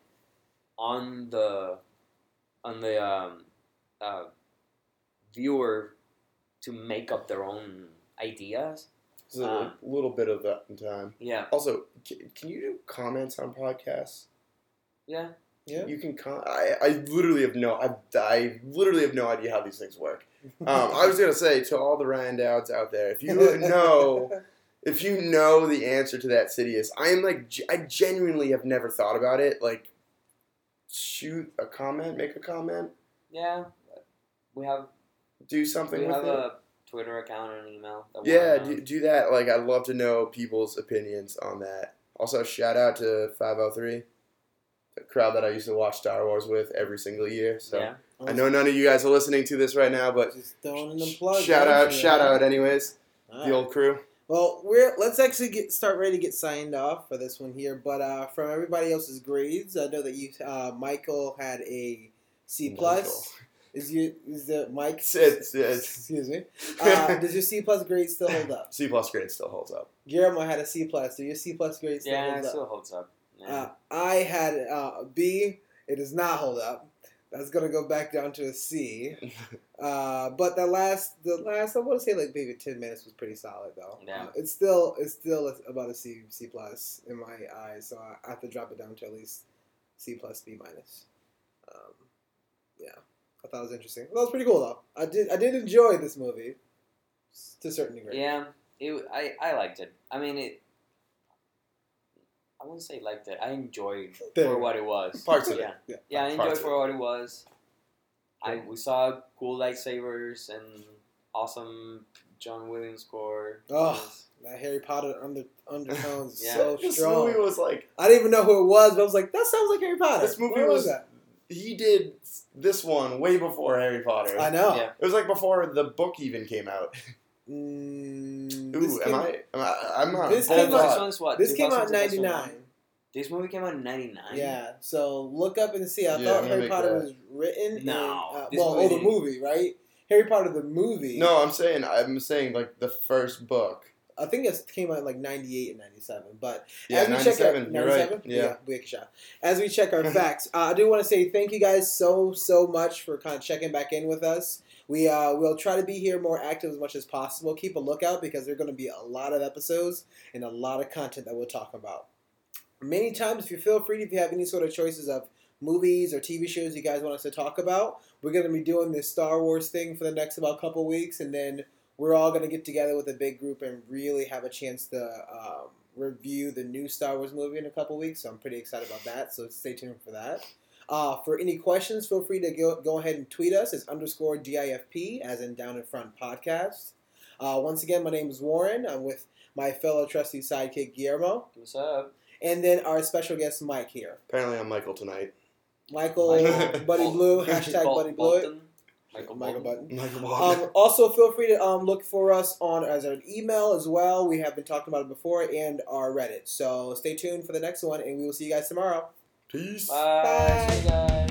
[SPEAKER 2] on the on the um, uh, viewer to make up their own ideas.
[SPEAKER 3] So a
[SPEAKER 2] Uh.
[SPEAKER 3] little bit of that in time.
[SPEAKER 2] Yeah,
[SPEAKER 3] Also, can, can you do comments on podcasts?
[SPEAKER 2] yeah.
[SPEAKER 1] Yeah.
[SPEAKER 3] You can. Com- I, I literally have no. I, I literally have no idea how these things work. Um, I was gonna say to all the Ryan Dowds out there, if you know, if you know the answer to that Sidious, I am like, ge- I genuinely have never thought about it. Like, shoot a comment, make a comment,
[SPEAKER 2] Yeah, we have
[SPEAKER 3] do something
[SPEAKER 2] we
[SPEAKER 3] with
[SPEAKER 2] have
[SPEAKER 3] it.
[SPEAKER 2] a Twitter account and an email. That
[SPEAKER 3] yeah, do, do that. Like, I'd love to know people's opinions on that. Also, shout out to 503, the crowd that I used to watch Star Wars with every single year. So
[SPEAKER 2] yeah.
[SPEAKER 3] I know none of you guys are listening to this right now, but
[SPEAKER 1] Just throwing them plugs.
[SPEAKER 3] shout
[SPEAKER 1] right?
[SPEAKER 3] out, shout out, anyways,
[SPEAKER 1] All
[SPEAKER 3] the old crew.
[SPEAKER 1] Well, we're let's actually get start ready to get signed off for this one here. But uh, from everybody else's grades, I know that you uh, Michael had a C plus. Is you is the Mike?
[SPEAKER 3] It's- it's- it's-
[SPEAKER 1] Excuse me. Uh, does your C plus grade still hold up?
[SPEAKER 3] C plus grade still holds up.
[SPEAKER 1] Guillermo had a C plus. Do your C plus grade still
[SPEAKER 2] Yeah, it
[SPEAKER 1] hold up?
[SPEAKER 2] still holds up. Yeah.
[SPEAKER 1] Uh, I had uh, a B. It does not hold up. That's gonna go back down to a C. Uh, but the last, the last, I want to say like maybe ten minutes was pretty solid though.
[SPEAKER 2] Yeah.
[SPEAKER 1] Uh, it's still, it's still about a C, C plus in my eyes. So I have to drop it down to at least C plus, B minus. Um, yeah, I thought it was interesting. That was pretty cool though. I did, I did enjoy this movie to a certain degree.
[SPEAKER 2] Yeah, it, I, I liked it. I mean, it. I wouldn't say liked it. I enjoyed
[SPEAKER 1] There
[SPEAKER 2] for what it was.
[SPEAKER 3] Parts of it.
[SPEAKER 2] yeah.
[SPEAKER 1] Yeah.
[SPEAKER 2] Yeah, I enjoyed
[SPEAKER 3] of
[SPEAKER 2] for what it was. I we saw cool lightsabers and awesome John Williams score.
[SPEAKER 1] Oh. That Harry Potter under undertones is
[SPEAKER 2] Yeah.
[SPEAKER 1] so
[SPEAKER 3] this
[SPEAKER 1] strong.
[SPEAKER 3] movie was like
[SPEAKER 1] I didn't even know who it was, but I was like, that sounds like Harry Potter.
[SPEAKER 3] This movie
[SPEAKER 1] Where
[SPEAKER 3] was-
[SPEAKER 1] that?
[SPEAKER 3] he did this one way before Harry Potter.
[SPEAKER 1] I know.
[SPEAKER 2] Yeah.
[SPEAKER 3] It was like before the book even came out.
[SPEAKER 1] Mm,
[SPEAKER 3] Ooh,
[SPEAKER 1] this
[SPEAKER 3] am
[SPEAKER 1] came,
[SPEAKER 3] I, am I? I'm not.
[SPEAKER 1] This came
[SPEAKER 2] think this
[SPEAKER 1] out-
[SPEAKER 2] what?
[SPEAKER 1] This came out '99.
[SPEAKER 2] This movie came out in '99.
[SPEAKER 1] Yeah, so look up and see. I
[SPEAKER 3] Yeah,
[SPEAKER 1] thought Harry Potter
[SPEAKER 3] that.
[SPEAKER 1] was written.
[SPEAKER 2] No,
[SPEAKER 1] in, uh, well,
[SPEAKER 2] movie
[SPEAKER 1] oh, the movie, right? Harry Potter the movie.
[SPEAKER 3] No, I'm saying I'm saying like the first book.
[SPEAKER 1] I think it came out like '98 and '97. But
[SPEAKER 3] Yeah,
[SPEAKER 1] as we check our,
[SPEAKER 3] 97. You're right. Yeah.
[SPEAKER 1] we take a shot. As we check our facts, uh, I do want to say thank you guys so so much for kind of checking back in with us. We uh, will try to be here more active as much as possible. Keep a lookout because there are going to be a lot of episodes and a lot of content that we'll talk about. Many times, if you feel free, if you have any sort of choices of movies or TV shows you guys want us to talk about, we're going to be doing this Star Wars thing for the next about couple weeks, and then we're all going to get together with a big group and really have a chance to um, review the new Star Wars movie in a couple weeks. So I'm pretty excited about that. So stay tuned for that. Uh, for any questions, feel free to go, go ahead and tweet us. It's underscore DIFP, as in Down in Front Podcast. Uh, once again, my name is Warren. I'm with my fellow trusty sidekick, Guillermo.
[SPEAKER 2] What's up?
[SPEAKER 1] And then our special guest, Mike here.
[SPEAKER 3] Apparently, I'm Michael tonight.
[SPEAKER 1] Michael
[SPEAKER 3] Michael
[SPEAKER 1] Buddy Blue, hashtag
[SPEAKER 2] Bol-
[SPEAKER 1] Buddy Blue.
[SPEAKER 2] Bolton? Michael,
[SPEAKER 1] Michael Button.
[SPEAKER 3] Michael
[SPEAKER 1] Um, also, feel free to um, look for us on as an email as well. We have been talking about it before, and our Reddit. So stay tuned for the next one, and we will see you guys tomorrow.
[SPEAKER 3] Peace.
[SPEAKER 2] Bye. See you guys.